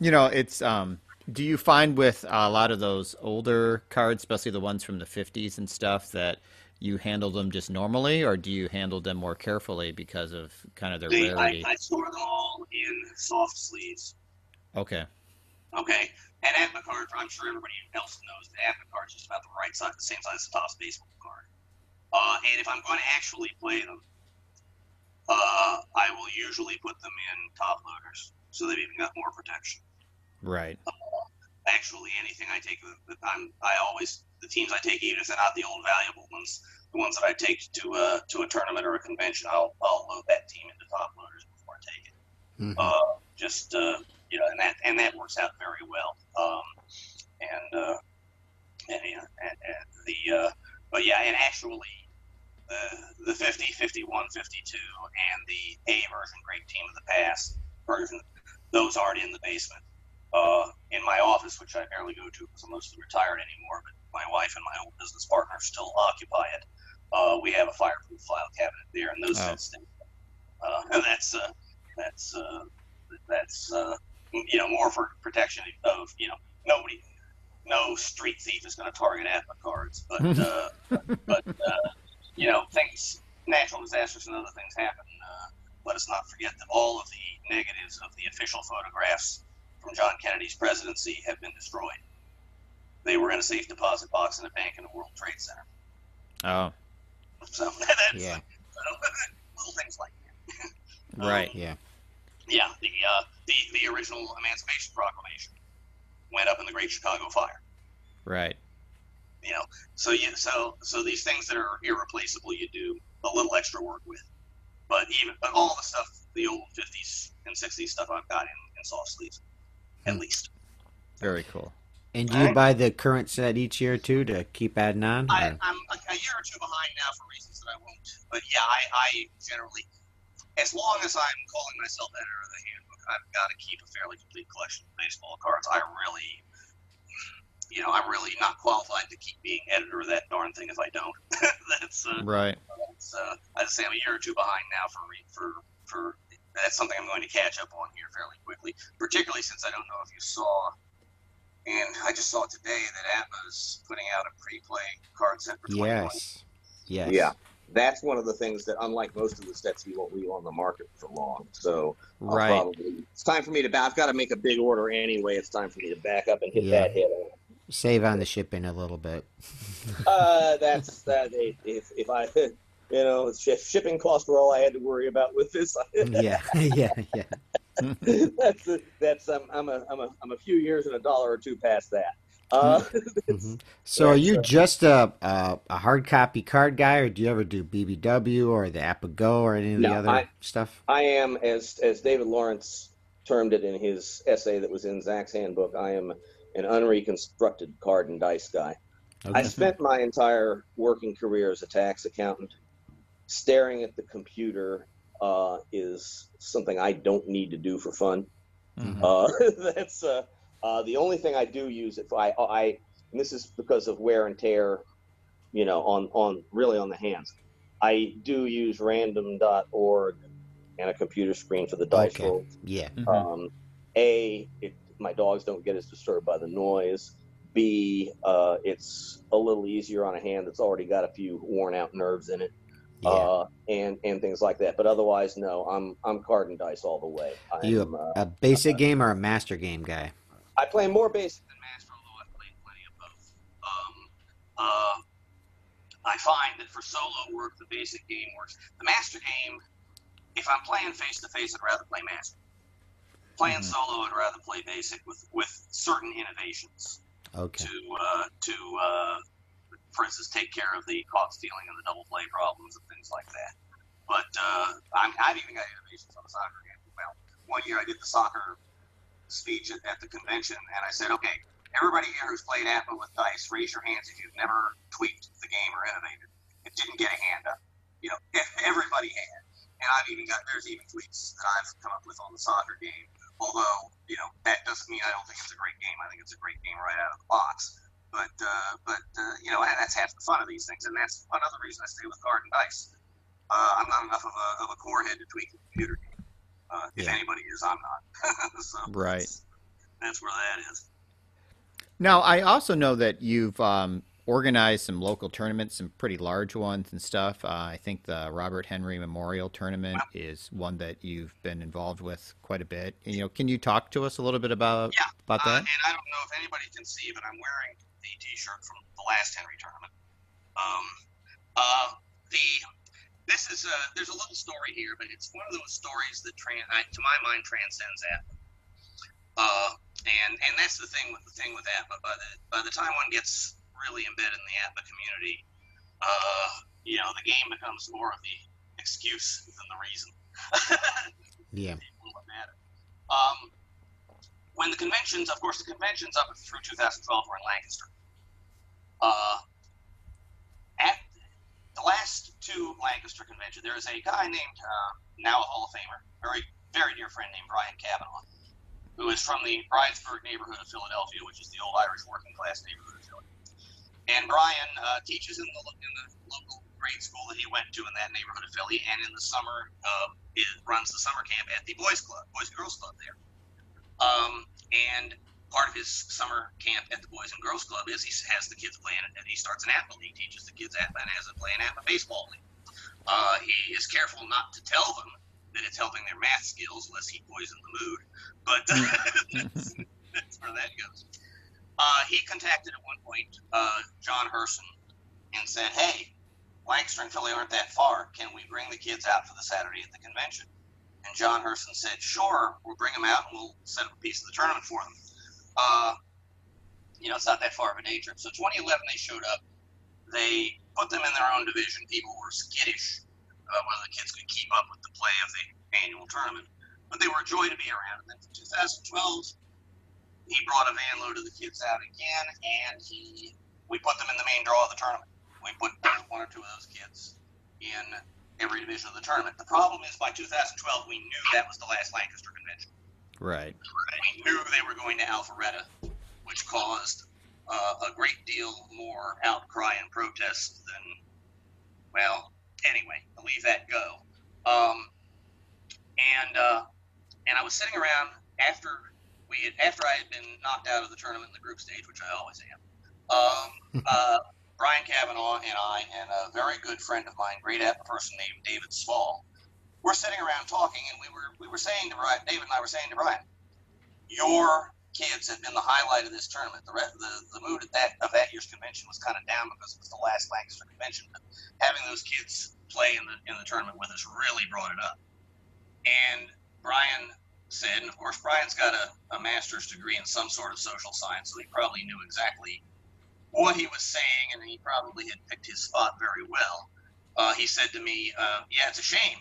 You know, it's um do you find with a lot of those older cards, especially the ones from the 50s and stuff that you handle them just normally or do you handle them more carefully because of kind of their They, I, rarity? I store them all in soft sleeves. Okay. Okay, and APBA cards, I'm sure everybody else knows that APBA cards just about the right size, the same size as Topps baseball card. Uh, and if I'm going to actually play them, uh, I will usually put them in top loaders, so they've even got more protection. Right. Actually, anything I take, I'm, I always the teams I take, even if they're not the old valuable ones, the ones that I take to a to a tournament or a convention, I'll I'll load that team into top loaders before I take it Mhm. uh, just uh, you know, and that and that works out very well. Um, and uh, and, and, and the uh, but yeah, and actually the the 50, 51, 52, and the A version, Great Team of the Past version, those aren't in the basement. Uh, in my office, which I barely go to because I'm mostly retired anymore, but my wife and my old business partner still occupy it. Uh, we have a fireproof file cabinet there, and those Oh. things. Uh, and that's uh, that's uh, that's uh, you know more for protection of you know nobody no street thief is going to target APBA cards but uh, but uh, you know things natural disasters and other things happen uh, let us not forget that all of the negatives of the official photographs from John Kennedy's presidency have been destroyed they were in a safe deposit box in a bank in the World Trade Center Oh, so that's Yeah. little things like that right. Yeah. Yeah, the uh, the the original Emancipation Proclamation went up in the Great Chicago Fire. Right. You know, so you so so these things that are irreplaceable, you do a little extra work with. But even but all the stuff the old 50s and 60s stuff I've got in, in soft sleeves, at Hmm. least. Very cool. And do you Alright. buy the current set each year too to keep adding on? I, or- I'm a, a year or two behind now for reasons that I won't. But yeah, I, I generally, as long as I'm calling myself editor of the handbook, I've got to keep a fairly complete collection of baseball cards. I really, you know, I'm really not qualified to keep being editor of that darn thing if I don't. that's, uh, Right. that's uh, I'd say I'm a year or two behind now for re- for for. That's something I'm going to catch up on here fairly quickly, particularly since I don't know if you saw. And I just saw today that APBA's putting out a pre-play card set for 2020. yes. Yes. Yeah. That's one of the things that, unlike most of the sets, you won't leave on the market for long. So I'll Right. probably, it's time for me to. ba- I've got to make a big order anyway. It's time for me to back up and hit Yeah. that head on. Save on the shipping a little bit. Uh, that's that. If if I, you know, shipping costs were all I had to worry about with this. yeah. yeah. Yeah. that's that's um, I'm a I'm a I'm a few years and a dollar or two past that. Uh, Mhm. So are you just a, a a hard copy card guy, or do you ever do BBW or the APBA Go or any of the other I- stuff? I am as as David Lawrence termed it in his essay that was in Zach's handbook. I am an unreconstructed card and dice guy. I spent my entire working career as a tax accountant. Staring at the computer uh, is something I don't need to do for fun. Mhm. Uh, that's uh, uh, the only thing I do use it for. I, I and this is because of wear and tear, you know, on on really on the hands. I do use random.org and a computer screen for the dice Okay. roll. Yeah. Mhm. Um, a, it, my dogs don't get as disturbed by the noise. B, uh, it's a little easier on a hand that's already got a few worn out nerves in it, Yeah. uh, and and things like that. But otherwise, no, I'm I'm card and dice all the way. I'm, you uh, a, a basic game or a master game guy? I play more basic than master, although I've played plenty of both. Um, uh, I find that for solo work, the basic game works. The master game, if I'm playing face to face, I'd rather play master. Playing Mhm. solo, I'd rather play basic with with certain innovations Okay. to uh, to uh, for instance, take care of the caught stealing and the double play problems and things like that. But uh, I'm, I've even got innovations on the soccer game. Well, one year I did the soccer speech at, at the convention, and I said, okay, everybody here who's played APBA with dice, raise your hands if you've never tweaked the game or innovated. It didn't get a hand up. You know, everybody had. And I've even got there's even tweaks that I've come up with on the soccer game. Although, you know, that doesn't mean I don't think it's a great game. I think it's a great game right out of the box. But uh, but uh, you know, that's half the fun of these things, and that's another reason I stay with card and dice. Uh, I'm not enough of a, of a core head to tweak a computer game. Uh, if anybody is, I'm not. so Right. That's, that's where that is. Now, I also know that you've um, organized some local tournaments, some pretty large ones and stuff. Uh, I think the Robert Henry Memorial Tournament is one that you've been involved with quite a bit. You know, can you talk to us a little bit about Yeah, about Uh, that? and I don't know if anybody can see, but I'm wearing the T-shirt from the last Henry tournament. Um, uh, the this is uh, there's a little story here, but it's one of those stories that, tran- I, to my mind, transcends APBA. Uh, and and that's the thing with the thing with APBA. By the by the time one gets really embedded in the APBA community, uh, you know, the game becomes more of the excuse than the reason. Yeah. people look at it. Um, when the conventions, of course, the conventions up through 2012 were in Lancaster. Uh, at the last two Lancaster conventions, there is a guy named uh, now a Hall of Famer, very very dear friend named Brian Kavanaugh, who is from the Bridesburg neighborhood of Philadelphia, which is the old Irish working class neighborhood of Philly. And Brian uh, teaches in the in the local grade school that he went to in that neighborhood of Philly, and in the summer uh, runs the summer camp at the boys club, boys and girls club there. Um, and part of his summer camp at the boys and girls club is he has the kids playing, and he starts an APBA league, teaches the kids APBA, and has them play an APBA baseball league. Uh, he is careful not to tell them that it's helping their math skills, lest he poison the mood. But that's, that's where that goes. Uh, he contacted at one point uh, John Herson and said, "Hey, Lancaster and Philly aren't that far. Can we bring the kids out for the Saturday at the convention?" And John Herson said, "Sure, we'll bring them out and we'll set up a piece of the tournament for them." Uh, you know, it's not that far of a trip. So 2011, they showed up. They put them in their own division. People were skittish uh, whether the kids could keep up with the play of the annual tournament. But they were a joy to be around. And then for 2012, he brought a van load of the kids out again, and he we put them in the main draw of the tournament. We put one or two of those kids in every division of the tournament. The problem is by 2012, we knew that was the last Lancaster convention. Right. We knew they were going to Alpharetta, which caused uh, a great deal more outcry and protest than, well, anyway, I'll leave that go. Um, and uh, and I was sitting around after we had, after I had been knocked out of the tournament in the group stage, which I always am. Um, uh, Brian Kavanaugh and I and a very good friend of mine, great at person named David Small, we're sitting around talking, and we were we were saying to Brian, David and I were saying to Brian, your kids have been the highlight of this tournament. The rest, the, the mood at that of that year's convention was kind of down because it was the last Lancaster convention, but having those kids play in the in the tournament with us really brought it up. And Brian said, and of course Brian's got a, a master's degree in some sort of social science, so he probably knew exactly what he was saying, and he probably had picked his spot very well. Uh, he said to me, uh, "Yeah, it's a shame.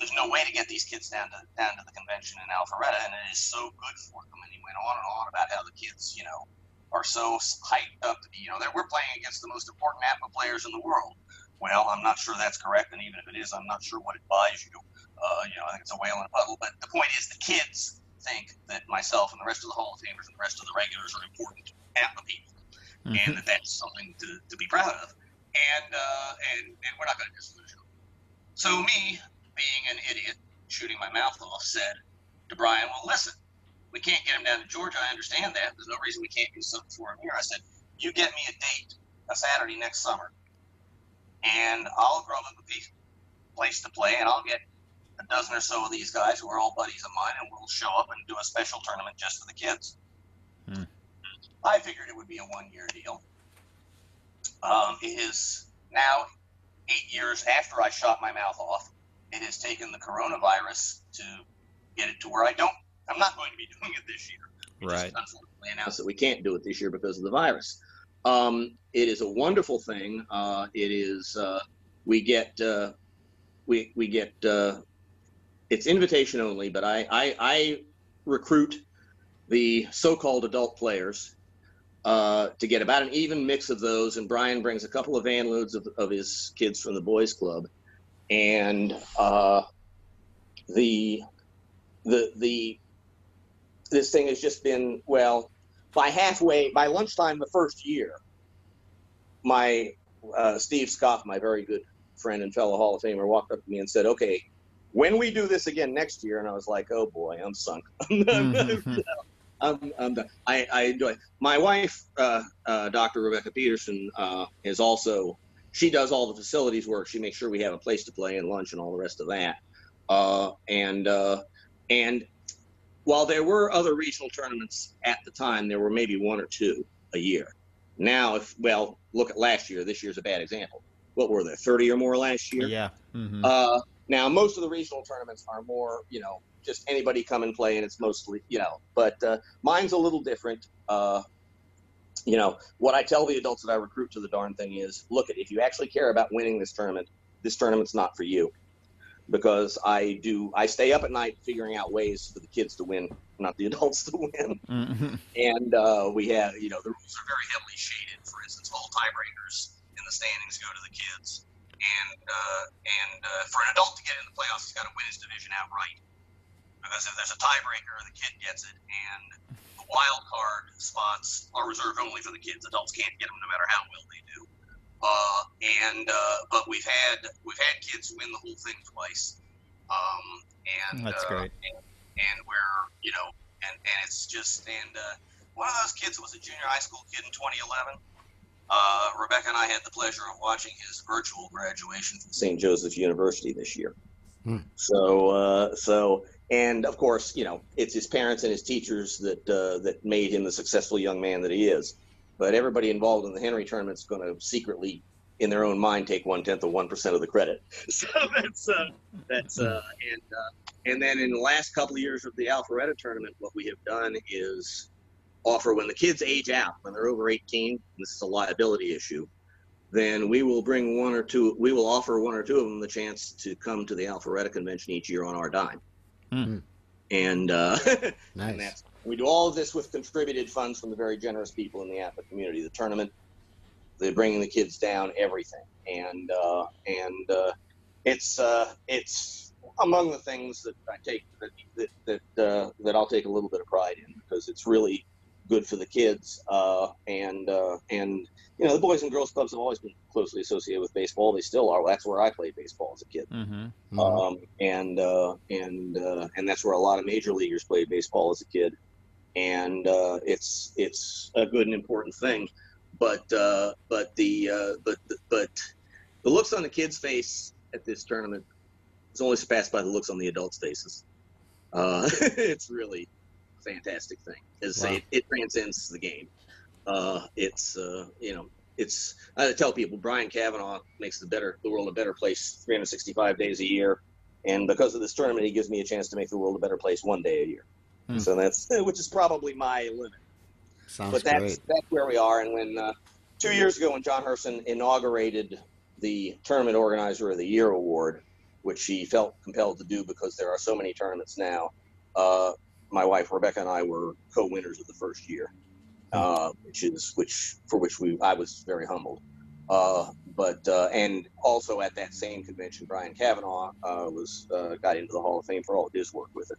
There's no way to get these kids down to down to the convention in Alpharetta, and it is so good for them." And he went on and on about how the kids, you know, are so hyped up you know, that we're playing against the most important APBA players in the world. Well, I'm not sure that's correct, and even if it is, I'm not sure what it buys you. Uh, you know, I think it's a whale in a puddle. But the point is, the kids think that myself and the rest of the Hall of Famers and the rest of the regulars are important APBA people mm-hmm. and that that's something to, to be proud of. And, uh, and, and we're not going to disillusion them. So, me, being an idiot, shooting my mouth off, said to Brian, Well, listen, we can't get him down to Georgia. I understand that. There's no reason we can't do something for him here. I said, You get me a date, a Saturday next summer, and I'll drum up a place to play, and I'll get a dozen or so of these guys who are all buddies of mine, and we'll show up and do a special tournament just for the kids. Hmm. I figured it would be a one year deal. Um, it is now eight years after I shot my mouth off. It has taken the coronavirus to get it to where I don't, I'm not going to be doing it this year. We right. unfortunately announced that we can't do it this year because of the virus. Um, it is a wonderful thing. Uh, it is, uh, we get, uh, we, we get, uh, it's invitation only, but I, I, I recruit the so-called adult players uh, to get about an even mix of those. And Brian brings a couple of van loads of, of his kids from the boys' club, and uh, the the the this thing has just been well by halfway by lunchtime the first year. My uh, Steve Scott, my very good friend and fellow Hall of Famer, walked up to me and said, "Okay." When we do this again next year, and I was like, "Oh boy, I'm sunk." Mm-hmm. I'm, I'm I, I enjoy. My wife, uh, uh, Dr. Rebecca Peterson, uh, is also she does all the facilities work. She makes sure we have a place to play and lunch and all the rest of that. Uh, and uh, and while there were other regional tournaments at the time, there were maybe one or two a year. Now, if well, look at last year. This year's a bad example. What were there? Thirty or more last year. Yeah. Mm-hmm. Uh, now, most of the regional tournaments are more, you know, just anybody come and play, and it's mostly, you know. But uh, mine's a little different. You know, what I tell the adults that I recruit to the darn thing is, look, at if you actually care about winning this tournament, this tournament's not for you, because I do. I stay up at night figuring out ways for the kids to win, not the adults to win. Mm-hmm. And uh, we have, you know, the rules are very heavily shaded. For instance, all tiebreakers in the standings go to the kids, and uh, and uh, for an adult to get in the playoffs, he's got to win his division outright because if there's a tiebreaker, the kid gets it, and wild card spots are reserved only for the kids. Adults can't get them no matter how well they do. Uh, and uh, but we've had we've had kids win the whole thing twice. Um, and that's uh, great. And, and we're you know and and it's just and uh, one of those kids was a junior high school kid in 2011. Uh, Rebecca and I had the pleasure of watching his virtual graduation from St. Joseph's University this year. Hmm. So, uh, so and of course, you know, it's his parents and his teachers that uh, that made him the successful young man that he is. But everybody involved in the Henry tournament is going to secretly, in their own mind, take one tenth of one percent of the credit. So that's uh, that's uh, and uh, and then in the last couple of years of the Alpharetta tournament, what we have done is offer when the kids age out, when they're over 18, this is a liability issue. then we will bring one or two. We will offer one or two of them the chance to come to the Alpharetta convention each year on our dime. Hmm. And, uh, Nice. and that's we do all of this with contributed funds from the very generous people in the APBA community. The tournament, the bringing the kids down, everything, and uh, and uh, it's uh, it's among the things that I take that that that, uh, that I'll take a little bit of pride in because it's really good for the kids. Uh, and uh, and you know the Boys and Girls Clubs have always been closely associated with baseball. They still are. That's where I played baseball as a kid. Mm-hmm. Mhm. Um, and uh, and uh, and that's where a lot of major leaguers played baseball as a kid, and uh, it's it's a good and important thing. But uh, but the uh, but but the looks on the kids' face at this tournament is only surpassed by the looks on the adults' faces. Uh, it's really a fantastic thing. Say, Wow. it, it transcends the game. Uh, it's uh, you know it's I tell people Brian Kavanaugh makes the better the world a better place 365 days a year, and because of this tournament, he gives me a chance to make the world a better place one day a year. Hmm. So that's which is probably my limit. Sounds but that's great. that's where we are. And when uh, two years ago, when John Herson inaugurated the Tournament Organizer of the Year award, which he felt compelled to do because there are so many tournaments now, uh, my wife Rebecca and I were co-winners of the first year, uh, which is which for which we I was very humbled. Uh, but uh, and also at that same convention, Brian Kavanaugh uh, was uh, got into the Hall of Fame for all of his work with it,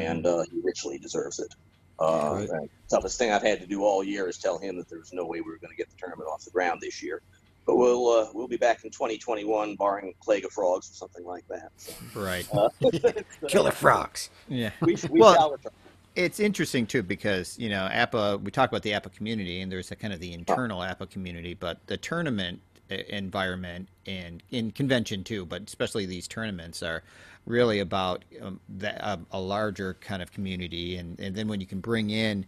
and uh, he richly deserves it. Uh, Right. toughest thing I've had to do all year is tell him that there's no way we were going to get the tournament off the ground this year. But we'll uh, we'll be back in 2021, barring plague of frogs or something like that. So, Right. uh, Killer frogs. Yeah. we, we Well- shall return. It's interesting too because you know APBA. We talk about the APBA community, and there's a kind of the internal APBA community, but the tournament uh, environment and in convention too, but especially these tournaments are really about um, that, uh, a larger kind of community, and and then when you can bring in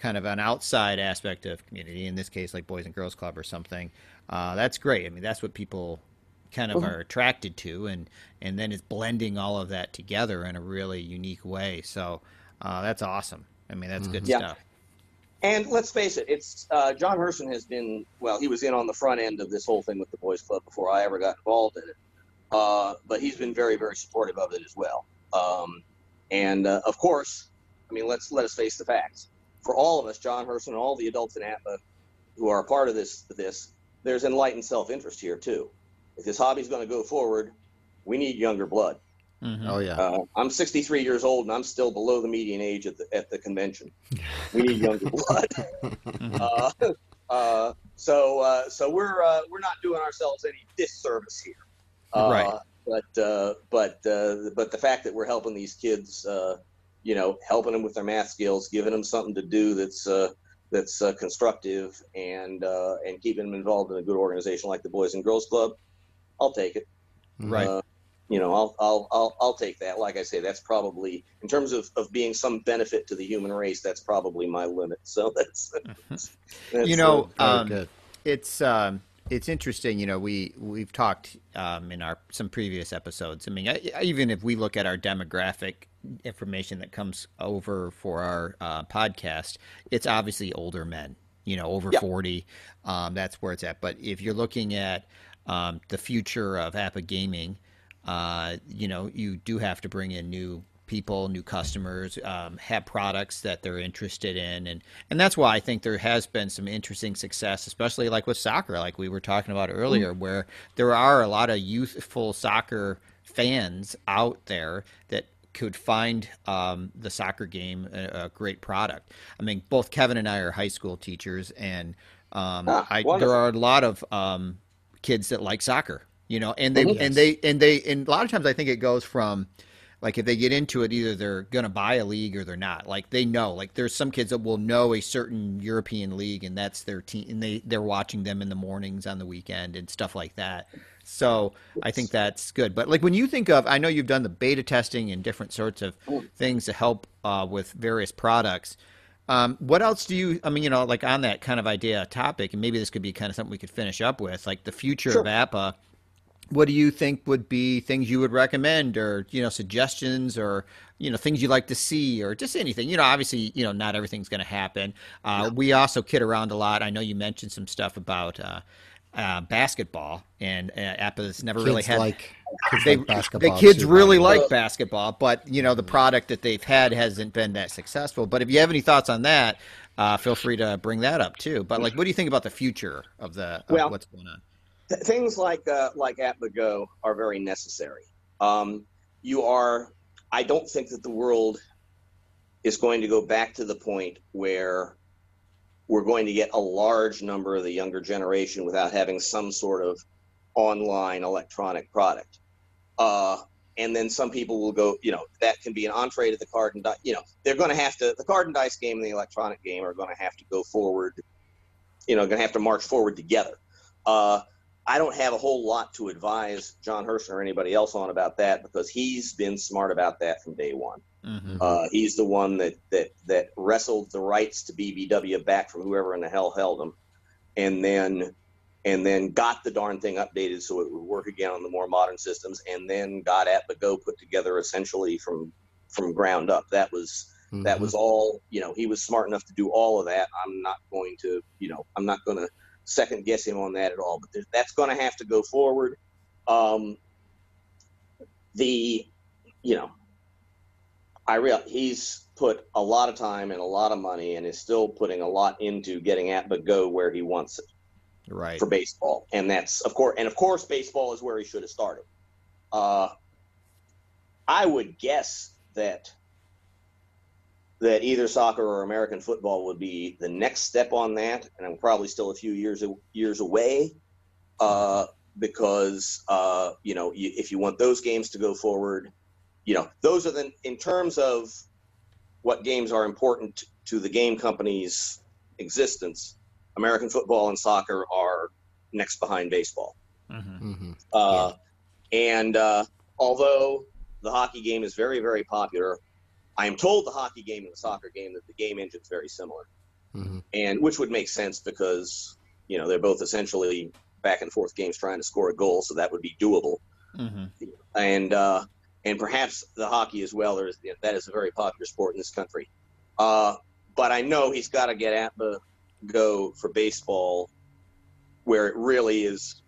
kind of an outside aspect of community, in this case like Boys and Girls Club or something, uh, that's great. I mean, that's what people kind of are attracted to, and and then it's blending all of that together in a really unique way. So uh, that's awesome. I mean, that's good Yeah. stuff. And let's face it, it's uh, John Herson has been well. He was in on the front end of this whole thing with the boys' club before I ever got involved in it. Uh, but he's been very, very supportive of it as well. Um, and uh, of course, I mean, let's let us face the facts. For all of us, John Herson and all the adults in APBA who are a part of this, this there's enlightened self-interest here too. If this hobby's going to go forward, we need younger blood. Mhm. Oh yeah. Uh, I'm 63 years old and I'm still below the median age at the at the convention. We need younger blood. uh, uh, so uh, so we're uh, we're not doing ourselves any disservice here. Uh, Right. But uh, but uh, but the fact that we're helping these kids, uh, you know, helping them with their math skills, giving them something to do that's uh, that's uh, constructive, and uh, and keeping them involved in a good organization like the Boys and Girls Club, I'll take it Right. uh, you know, I'll, I'll, I'll, I'll take that. Like I say, that's probably in terms of, of being some benefit to the human race. That's probably my limit. So that's, that's You know, Very um, it's um, it's interesting. You know, we we've talked um, in our some previous episodes. I mean, I, even if we look at our demographic information that comes over for our uh, podcast, it's obviously older men. You know, over Yeah. forty. Um, that's where it's at. But if you're looking at um, the future of APBA gaming, uh, you know, you do have to bring in new people, new customers, um, have products that they're interested in, and and that's why I think there has been some interesting success, especially like with soccer, like we were talking about earlier, where there are a lot of youthful soccer fans out there that could find um, the soccer game a, a great product. I mean, both Kevin and I are high school teachers, and um, Ah, I, there are a lot of um, kids that like soccer, you know, and they Mhm. and they and they and a lot of times I think it goes from like if they get into it, either they're gonna buy a league or they're not. Like they know, like there's some kids that will know a certain European league and that's their team, and they they're watching them in the mornings on the weekend and stuff like that. So I think that's good. But like when you think of, I know you've done the beta testing and different sorts of things to help uh, with various products. Um, what else do you? I mean, you know, like on that kind of idea topic, and maybe this could be kind of something we could finish up with, like the future Sure. of APBA. What do you think would be things you would recommend, or you know, suggestions, or you know, things you'd like to see, or just anything? You know, obviously, you know, not everything's going to happen. Uh, We also kid around a lot. I know you mentioned some stuff about. Uh, uh, basketball, and uh, APBA's never Kids really had. like kids they, like basketball. the kids too, really like basketball, but you know the product that they've had hasn't been that successful. But if you have any thoughts on that, uh, feel free to bring that up too. But like, what do you think about the future of the of Well, what's going on? Th- things like uh, like AppleGo Go are very necessary. Um, you are. I don't think that the world is going to go back to the point where we're going to get a large number of the younger generation without having some sort of online electronic product. Uh, and then some people will go, you know, that can be an entree to the card and, you know, they're going to have to, the card and dice game and the electronic game are going to have to go forward, you know, going to have to march forward together. Uh, I don't have a whole lot to advise John Herson or anybody else on about that because he's been smart about that from day one. hmm Uh, he's the one that, that that wrestled the rights to BBW back from whoever in the hell held them, and then and then got the darn thing updated so it would work again on the more modern systems, and then got APBA Go put together essentially from from ground up. That was that Mhm. was all you know. He was smart enough to do all of that. I'm not going to you know I'm not going to second guess him on that at all. But that's going to have to go forward. Um, the you know I real he's put a lot of time and a lot of money and is still putting a lot into getting APBA Go where he wants it Right. for baseball, and that's of course and of course baseball is where he should have started. Uh, I would guess that that either soccer or American football would be the next step on that, and I'm probably still a few years years away. Uh, because uh, you know, you, if you want those games to go forward, you know, those are the in terms of what games are important to the game company's existence. American football and soccer are next behind baseball. hmm Mhm. Uh, And uh, although the hockey game is very, very popular, I am told the hockey game and the soccer game that the game engine's very similar, Mhm. and which would make sense because you know they're both essentially back and forth games trying to score a goal, so that would be doable. hmm And uh, and perhaps the hockey as well. There's that is a very popular sport in this country. Uh, but I know he's got to get at the go for baseball, where it really is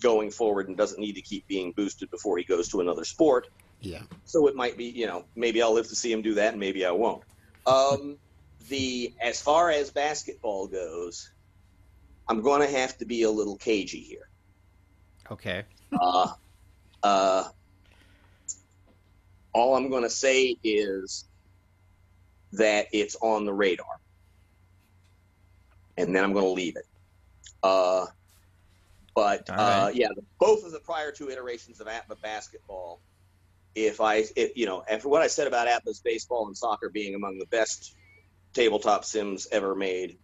going forward and doesn't need to keep being boosted before he goes to another sport. Yeah. So it might be, you know, maybe I'll live to see him do that, and maybe I won't. Um, the as far as basketball goes, I'm going to have to be a little cagey here. Okay. Uh, uh, all I'm going to say is that it's on the radar, and then I'm going to leave it. Uh, but uh, right. yeah, both of the prior two iterations of APBA basketball, if I, if, you know, after what I said about APBA's baseball and soccer being among the best tabletop sims ever made,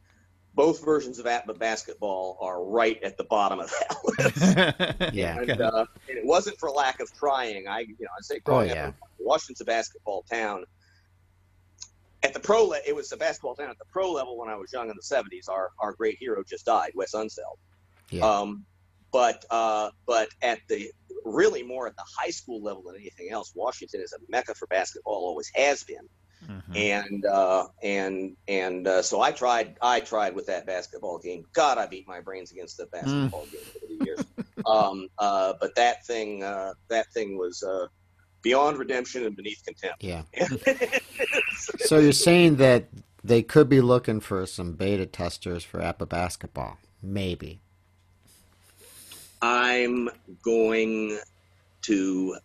both versions of APBA basketball are right at the bottom of that list. Yeah. And, uh, and it wasn't for lack of trying. I, you know, I say growing Oh, yeah. up, Washington's a basketball town. At the pro, le- it was a basketball town. At the pro level, when I was young in the '70s, our our great hero just died, Wes Unseld. Yeah. Um, but uh, but at the really more at the high school level than anything else, Washington is a mecca for basketball. Always has been Mhm. and uh, and and uh, so I tried. I tried with that basketball game. God, I beat my brains against the basketball game over the years. um, uh, but that thing, uh, that thing was uh, beyond redemption and beneath contempt. Yeah. So you're saying that they could be looking for some beta testers for APBA basketball? Maybe. I'm going to.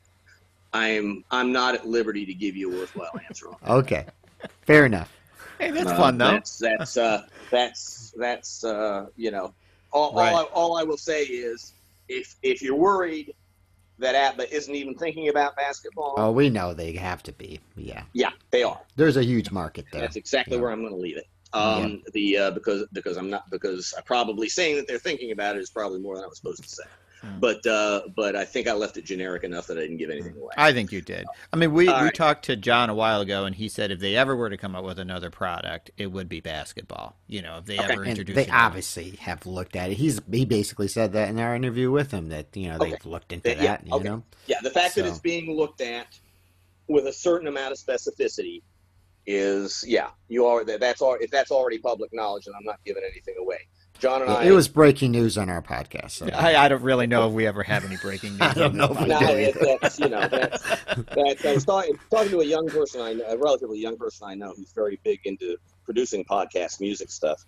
I'm I'm not at liberty to give you a worthwhile answer on. that. Okay. Fair enough. Hey, that's Uh, fun though. That's that's uh, that's that's uh, you know, all, Right. all, I, all I will say is if if you're worried that APBA isn't even thinking about basketball, Oh, we know they have to be. Yeah. yeah, they are. There's a huge market there. That's exactly Yeah. where I'm going to leave it. Um, The uh, because because I'm not because I probably saying that they're thinking about it is probably more than I was supposed to say. Hmm. But uh, but I think I left it generic enough that I didn't give anything away. I think you did. I mean, we, All we right. talked to John a while ago, and he said if they ever were to come up with another product, it would be basketball. You know, if they Okay. ever and introduce they it. to obviously have looked at it. He's he basically said that in our interview with him that you know Okay. they've looked into Yeah, yeah, that. You okay. know. Yeah, the fact that it's being looked at with a certain amount of specificity is yeah, you are that's all if that's already public knowledge, and I'm not giving anything away. John and I. It was breaking news on our podcast. So. I, I don't really know if we ever have any breaking news. I don't know if we No, do it, that's you know that's, that's I was talking, talking to a young person I know, a relatively young person I know who's very big into producing podcast music stuff,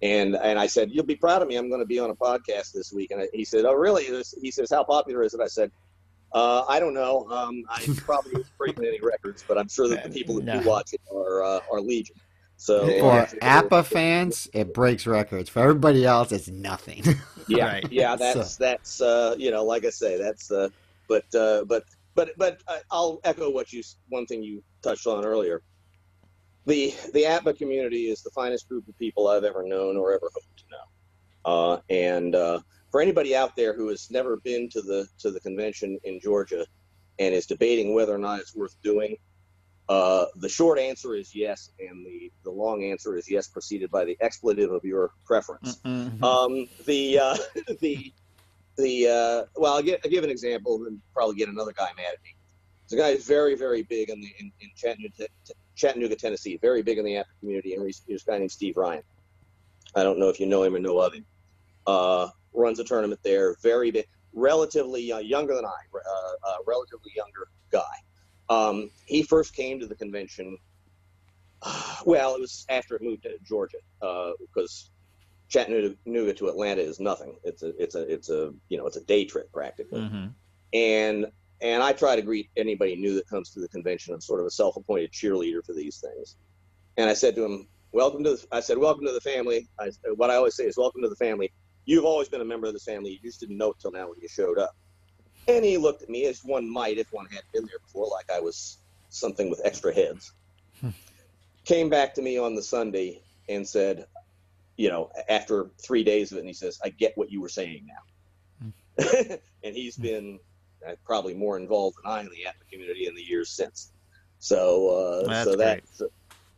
and and I said you'll be proud of me I'm going to be on a podcast this week and I, he said oh really This- he says how popular is it I said uh, I don't know um, I probably won't break any records but I'm sure that the people that No. do watch it are uh, are legion so For uh, APBA fans, it breaks records. For everybody else, it's nothing. yeah Right. yeah that's that's uh you know like i say that's uh but uh but but but I- i'll echo what you one thing you touched on earlier the the APBA community is the finest group of people i've ever known or ever hoped to know uh and uh for anybody out there who has never been to the to the convention in georgia and is debating whether or not it's worth doing uh, the short answer is yes, and the, the long answer is yes, preceded by the expletive of your preference. Mhm. Um, the uh, the the uh, well, I'll, get, I'll give an example, and probably get another guy mad at me. A guy who's very very big in the in, in Chattanooga, Chattanooga, Tennessee, very big in the APBA community, and he's he's a guy named Steve Ryan. I don't know if you know him or know of him. Uh, runs a tournament there, very big, relatively uh, younger than I, uh, uh, relatively younger guy. Um, he first came to the convention. Well, it was after it moved to Georgia uh, because Chattanooga to Atlanta is nothing. It's a it's a it's a you know it's a day trip practically. Mhm. And and I try to greet anybody new that comes to the convention. I'm sort of a self-appointed cheerleader for these things. And I said to him, "Welcome to." The, I said, "Welcome to the family." I, what I always say is, "Welcome to the family." You've always been a member of this family. You just didn't know it till now when you showed up. And he looked at me as one might if one had been there before, like I was something with extra heads. Came back to me on the Sunday and said, you know, after three days of it, and he says, I get what you were saying now. and he's been uh, probably more involved than I in the APBA community in the years since. So, uh, so great. that's,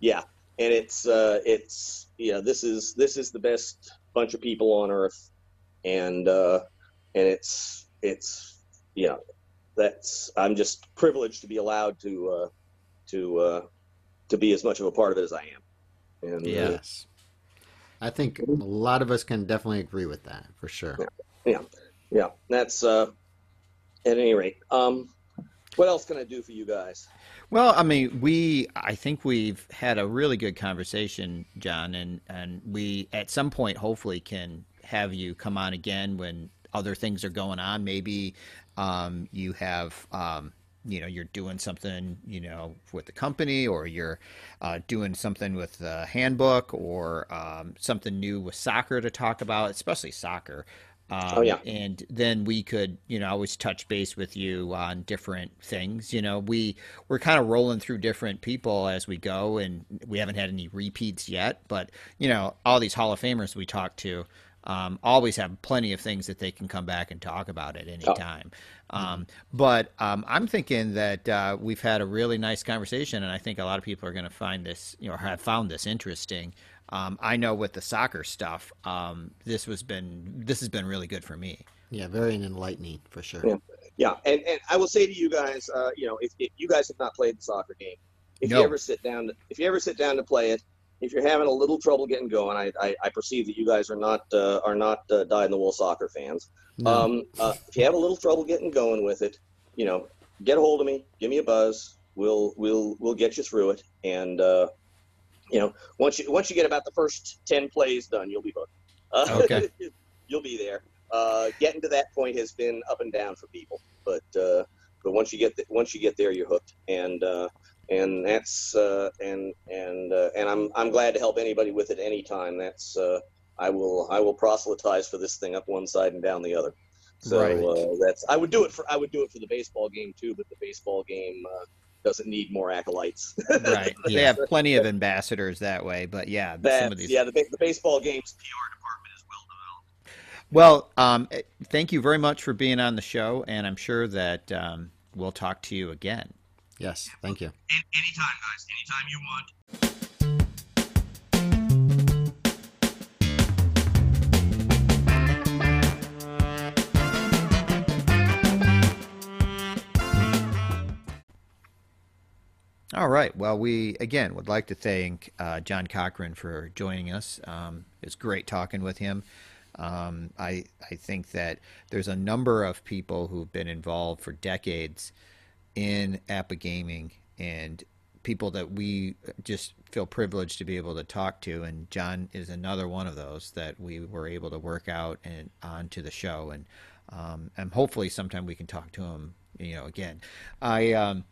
yeah. And it's, uh, it's, you know, this is, this is the best bunch of people on earth. And, uh, and it's, it's, you know, that's, I'm just privileged to be allowed to, uh, to, uh, to be as much of a part of it as I am. And, uh, Yes. I think a lot of us can definitely agree with that for sure. Yeah. Yeah, that's uh, at any rate. Um, what else can I do for you guys? Well, I mean, we I think we've had a really good conversation, John, and and we at some point hopefully can have you come on again when other things are going on. Maybe um, you have um, you know you're doing something you know with the company, or you're uh, doing something with the handbook, or um, something new with soccer to talk about, especially soccer. Um, Oh, yeah. and then we could, you know, always touch base with you on different things. You know, we we're kind of rolling through different people as we go, and we haven't had any repeats yet. But you know, all these Hall of Famers we talk to um, always have plenty of things that they can come back and talk about at any Oh. time. Um, but um, I'm thinking that uh, we've had a really nice conversation, and I think a lot of people are going to find this, you know, have found this interesting. Um, I know with the soccer stuff, um, this was been this has been really good for me. Yeah, very enlightening for sure. Yeah. Yeah, and, and I will say to you guys, uh, you know, if, if you guys have not played the soccer game, if No. you ever sit down, to, if you ever sit down to play it, if you're having a little trouble getting going, I, I, I perceive that you guys are not uh, are not uh, dyed in the wool soccer fans. No. Um, uh, if you have a little trouble getting going with it, you know, get a hold of me, give me a buzz. We'll we'll we'll get you through it, and uh, you know, once you once you get about the first ten plays done, you'll be hooked. Uh, Okay. you'll be there. Uh, getting to that point has been up and down for people, but uh, but once you get th- once you get there, you're hooked, and uh, and that's uh, and and uh, and I'm I'm glad to help anybody with it anytime. That's uh, I will I will proselytize for this thing up one side and down the other. So Right. uh, that's I would do it for I would do it for the baseball game too, but the baseball game uh, doesn't need more acolytes. Right. They have plenty of ambassadors that way, but yeah, some of these. yeah, the, the baseball game's PR department is well developed. Well, um, eh, thank you very much for being on the show, and I'm sure that um, we'll talk to you again. yes, thank you. Anytime, guys. Anytime you want. All right. Well, we again would like to thank uh, John Cochran for joining us. Um, it's great talking with him. Um, I I think that there's a number of people who've been involved for decades in APBA gaming and people that we just feel privileged to be able to talk to. And John is another one of those that we were able to work out and onto the show. And um, and hopefully sometime we can talk to him. You know, again, I. Um,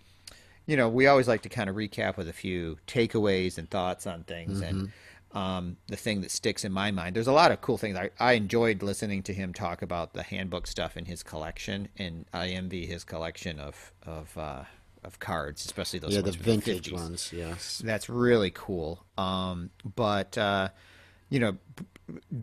you know, we always like to kind of recap with a few takeaways and thoughts on things. Mm-hmm. And um, the thing that sticks in my mind, there's a lot of cool things. I, I enjoyed listening to him talk about the handbook stuff in his collection, and I envy his collection of of uh, of cards, especially those yeah, ones the vintage the ones. Yes, that's really cool. Um, but uh, you know,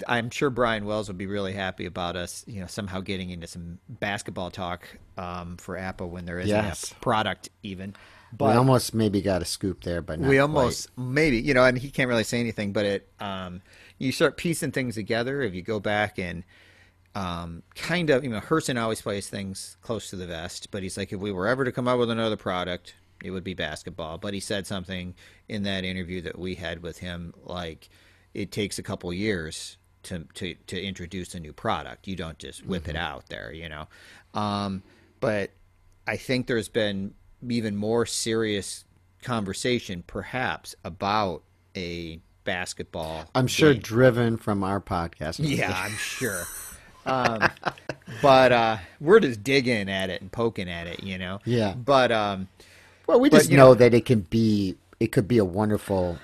I'm sure Brian Wells would be really happy about us, you know, somehow getting into some basketball talk um, for APBA when there isn't yes. a product even. But we almost maybe got a scoop there, but we almost quite. maybe you know, and he can't really say anything. But it, um, you start piecing things together if you go back and um, kind of, you know, Herson always plays things close to the vest, but he's like, if we were ever to come up with another product, it would be basketball. But he said something in that interview that we had with him, like it takes a couple years to, to, to introduce a new product. You don't just whip mm-hmm. it out there, you know. Um, but I think there's been even more serious conversation, perhaps, about a basketball. I'm sure game. driven from our podcast. Yeah, I'm sure. Um, but uh, we're just digging at it and poking at it, you know. Yeah. But um, well, we just but, know, know that it can be it could be a wonderful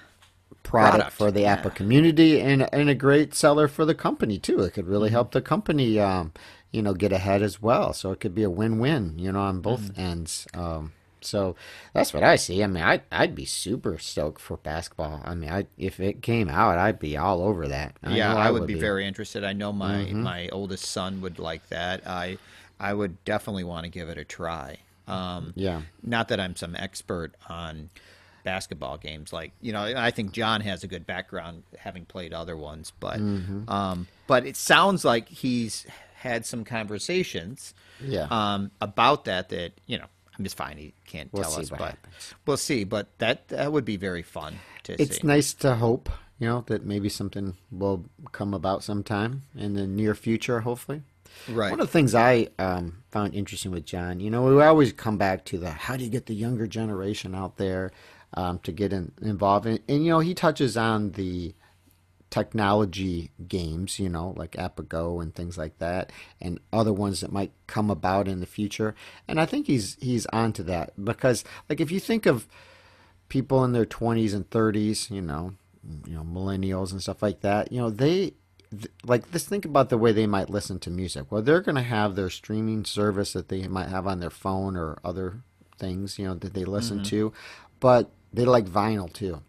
product, product for the yeah. APBA community and and a great seller for the company too. It could really mm-hmm. help the company, um, you know, get ahead as well. So it could be a win-win, you know, on both mm-hmm. ends. Um, so that's what I see. I mean, I I'd be super stoked for basketball. I mean, I if it came out, I'd be all over that. I yeah, I, I, would, would be, be, very interested. I know my mm-hmm. my oldest son would like that. I I would definitely want to give it a try. Um, yeah. Not that I'm some expert on basketball games. Like you know, I think John has a good background having played other ones, but mm-hmm. um, but it sounds like he's had some conversations yeah. um, about that. That you know, I'm just fine. He can't we'll tell us, but happens. we'll see. But that that would be very fun to it's see. nice to hope, you know, that maybe something will come about sometime in the near future, hopefully. Right. One of the things I um, found interesting with John, you know, we always come back to the how do you get the younger generation out there um, to get in, involved. And, and, you know, he touches on the technology games, you know, like APBA Go and things like that, and other ones that might come about in the future. And I think he's he's onto that because, like, if you think of people in their 20s and 30s, you know, you know, millennials and stuff like that, you know, they like just think about the way they might listen to music. Well, they're going to have their streaming service that they might have on their phone or other things, you know, that they listen mm-hmm. to but they like vinyl too.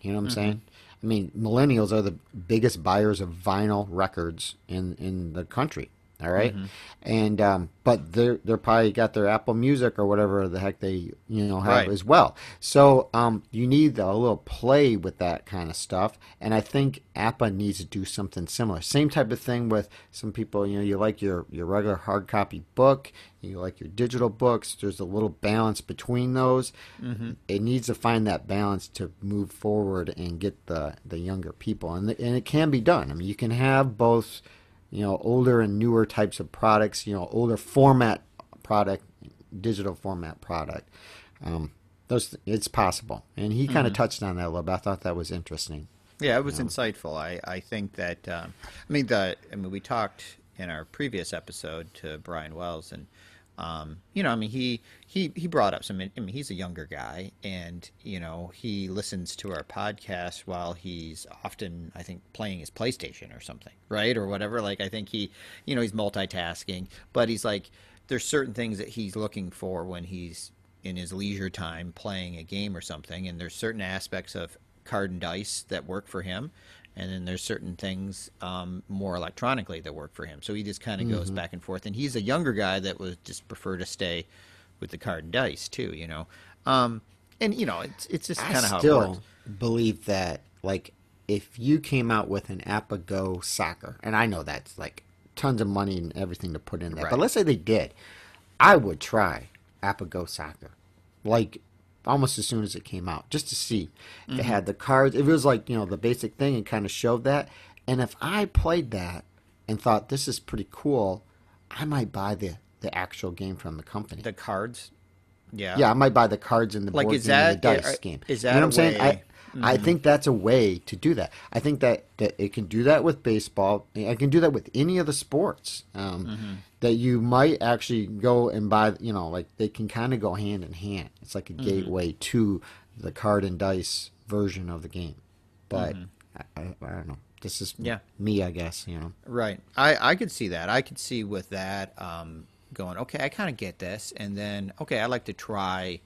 You know what I'm mm-hmm. saying? I mean, millennials are the biggest buyers of vinyl records in in the country. All right? mm-hmm. and um, but they're they're probably got their Apple Music or whatever the heck they you know have right. as well. So um, you need a little play with that kind of stuff, and I think APBA needs to do something similar. Same type of thing with some people. You know, you like your your regular hard copy book, you like your digital books. There's a little balance between those. Mm-hmm. It needs to find that balance to move forward and get the the younger people, and the, and it can be done. I mean, you can have both you know, older and newer types of products, you know, older format product, digital format product. Um, those it's possible, and he kind of mm-hmm. touched on that a little bit. I thought that was interesting. Yeah, it was you know. insightful. I I think that um, I mean the I mean we talked in our previous episode to Brian Wells and um, you know, I mean, he he he brought up some. I mean, he's a younger guy, and you know, he listens to our podcast while he's often, I think, playing his PlayStation or something, right, or whatever. Like, I think he, you know, he's multitasking, but he's like, there's certain things that he's looking for when he's in his leisure time playing a game or something, and there's certain aspects of card and dice that work for him and then there's certain things um, more electronically that work for him. So he just kind of mm-hmm. goes back and forth. And he's a younger guy that would just prefer to stay with the card and dice too, you know. Um, and you know, it's it's just kind of how it works. believe that like if you came out with an Go soccer, and I know that's like tons of money and everything to put in there, right. but let's say they did, I would try Go soccer. Like almost as soon as it came out, just to see. Mm-hmm. It had the cards. It was like you know the basic thing, and kind of showed that. And if I played that and thought this is pretty cool, I might buy the the actual game from the company. The cards. Yeah. yeah, I might buy the cards in the Like, board is game and the that- dice are- game. is you know what I'm saying? way- I I think that's a way to do that. I think that, that it can do that with baseball. I can do that with any of the sports. Um, Mm-hmm. That you might actually go and buy. You know, like they can kind of go hand in hand. It's like a Mm-hmm. gateway to the card and dice version of the game. But I, I, I don't know. This is Mm-hmm. Yeah. me, I guess. You know. Right. I, I could see that. I could see with that um, going, okay, I kind of get this. And then, okay, I'd like to try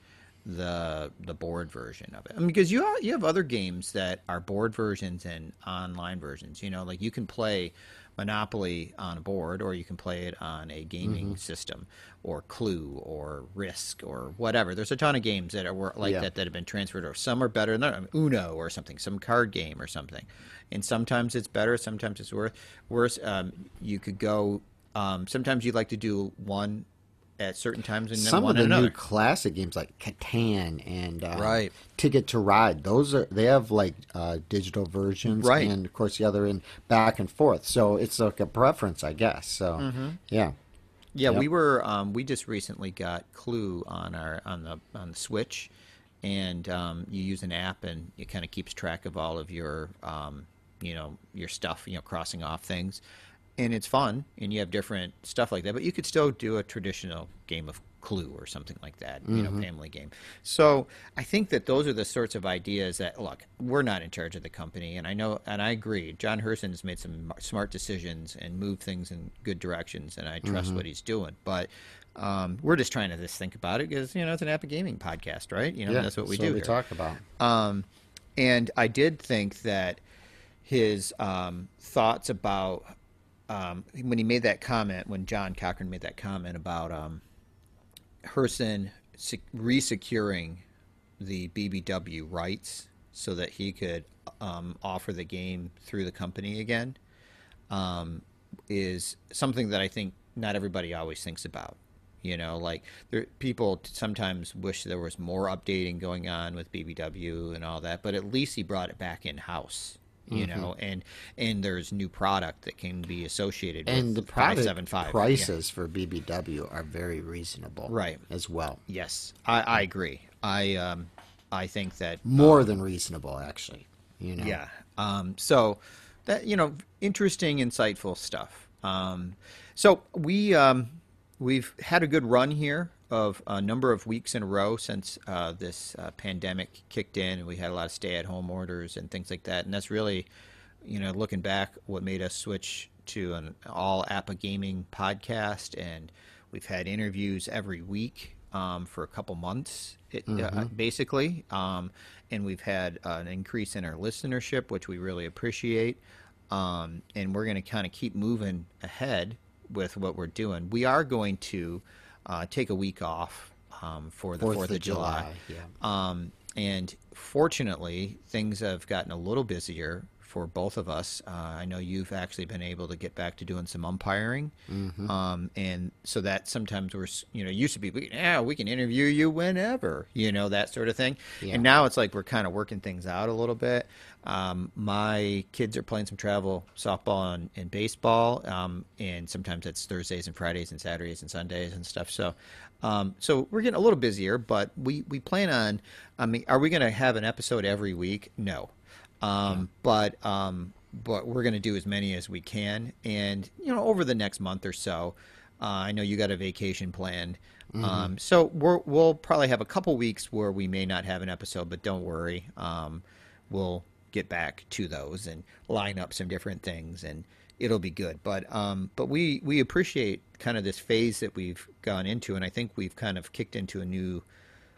the the board version of it. I mean, because you, ha- you have other games that are board versions and online versions. You know, like you can play Monopoly on a board or you can play it on a gaming system or Clue or Risk or whatever. There's a ton of games that are like Yeah. that that have been transferred or some are better than. Uno or something, some card game or something. And sometimes it's better, sometimes it's worse. Worse, um, you could go. Um, sometimes you'd like to do one at certain times and then some one of the another. new classic games like Catan and um, Right. Ticket to Ride, those are they have like uh, digital versions, Right. And of course the other in back and forth. So it's like a preference, I guess. So Mm-hmm. yeah, Yeah, Yep. we were. Um, we just recently got Clue on our on the on the Switch, and um, you use an app, and it kind of keeps track of all of your, um, you know, your stuff. You know, crossing off things, and it's fun, and you have different stuff like that. But you could still do a traditional game of Clue or something like that. You know, family game. So I think that those are the sorts of ideas that look. We're not in charge of the company, and I know, and I agree. John Herson has made some smart decisions and moved things in good directions, and I trust what he's doing. But um, we're just trying to just think about it because you know it's an Epic Gaming podcast, right? You know yeah, that's what we do. we here. talk about. Um, and I did think that his um, thoughts about um, when he made that comment, when John Cochran made that comment about um, Herson sec- resecuring the BBW rights so that he could um, offer the game through the company again, um, is something that I think not everybody always thinks about. You know, like there, people sometimes wish there was more updating going on with BBW and all that, but at least he brought it back in house. You Mm-hmm. know, and and there's new product that can be associated And the product 575. Yeah. prices for BBW are very reasonable, Right. As well, Yes, I, I agree. I um, I think that more than reasonable, actually. You know, Yeah. Um, so that you know, interesting, insightful stuff. Um, so we um, we've had a good run here of a number of weeks in a row since uh, this uh, pandemic kicked in, and we had a lot of stay-at-home orders and things like that. And that's really, you know, looking back, what made us switch to an all APBA gaming podcast, and we've had interviews every week um, for a couple months, it, uh, basically. Um, and we've had uh, an increase in our listenership, which we really appreciate. Um, and we're going to kind of keep moving ahead with what we're doing. We are going to uh, take a week off um, for the Fourth Fourth of of July. July, Um, and fortunately, things have gotten a little busier for both of us. Uh, I know you've actually been able to get back to doing some umpiring, Mm-hmm. um, and so that sometimes we're you know used to be we, yeah we can interview you whenever you know that sort of thing, Yeah. and now it's like we're kind of working things out a little bit. Um, my kids are playing some travel softball and, and baseball, um, and sometimes it's Thursdays and Fridays and Saturdays and Sundays and stuff. So, um, so we're getting a little busier, but we we plan on. I mean, are we going to have an episode every week? No, um, but um, but we're going to do as many as we can, and you know, over the next month or so. Uh, I know you got a vacation planned, um, so we're, we'll probably have a couple weeks where we may not have an episode, but don't worry. Um, we'll get back to those and line up some different things and it'll be good but um but we we appreciate kind of this phase that we've gone into and i think we've kind of kicked into a new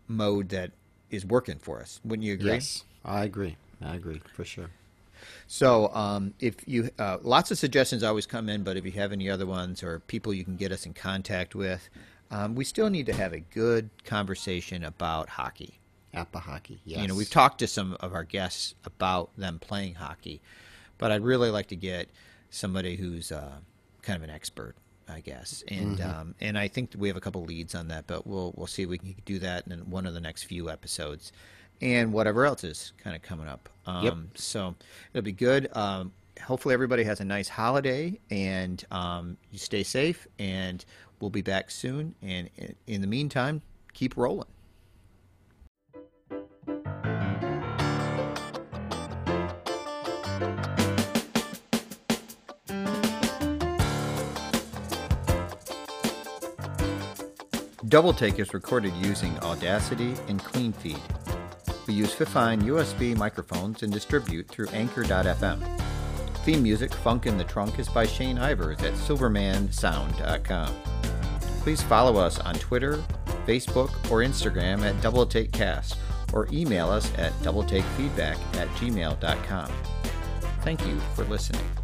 mode that is working for us wouldn't you agree Yes, I agree. I agree for sure. so um, if you uh, lots of suggestions always come in, but if you have any other ones or people you can get us in contact with, um, we still need to have a good conversation about hockey. APBA hockey. Yes. You know, we've talked to some of our guests about them playing hockey, but I'd really like to get somebody who's uh, kind of an expert I guess, and Mm-hmm. um, and I think we have a couple leads on that, but we'll we'll see if we can do that in one of the next few episodes, and whatever else is kind of coming up. Um, Yep. So it'll be good. Um, hopefully, everybody has a nice holiday, and um, you stay safe. And we'll be back soon. And in, in the meantime, keep rolling. Double Take is recorded using Audacity and CleanFeed. We use Fifine USB microphones and distribute through Anchor.fm. Theme music Funk in the Trunk is by Shane Ivers at silvermansound.com. Please follow us on Twitter, Facebook, or Instagram at Double Take Cast or email us at doubletakefeedback at gmail.com. Thank you for listening.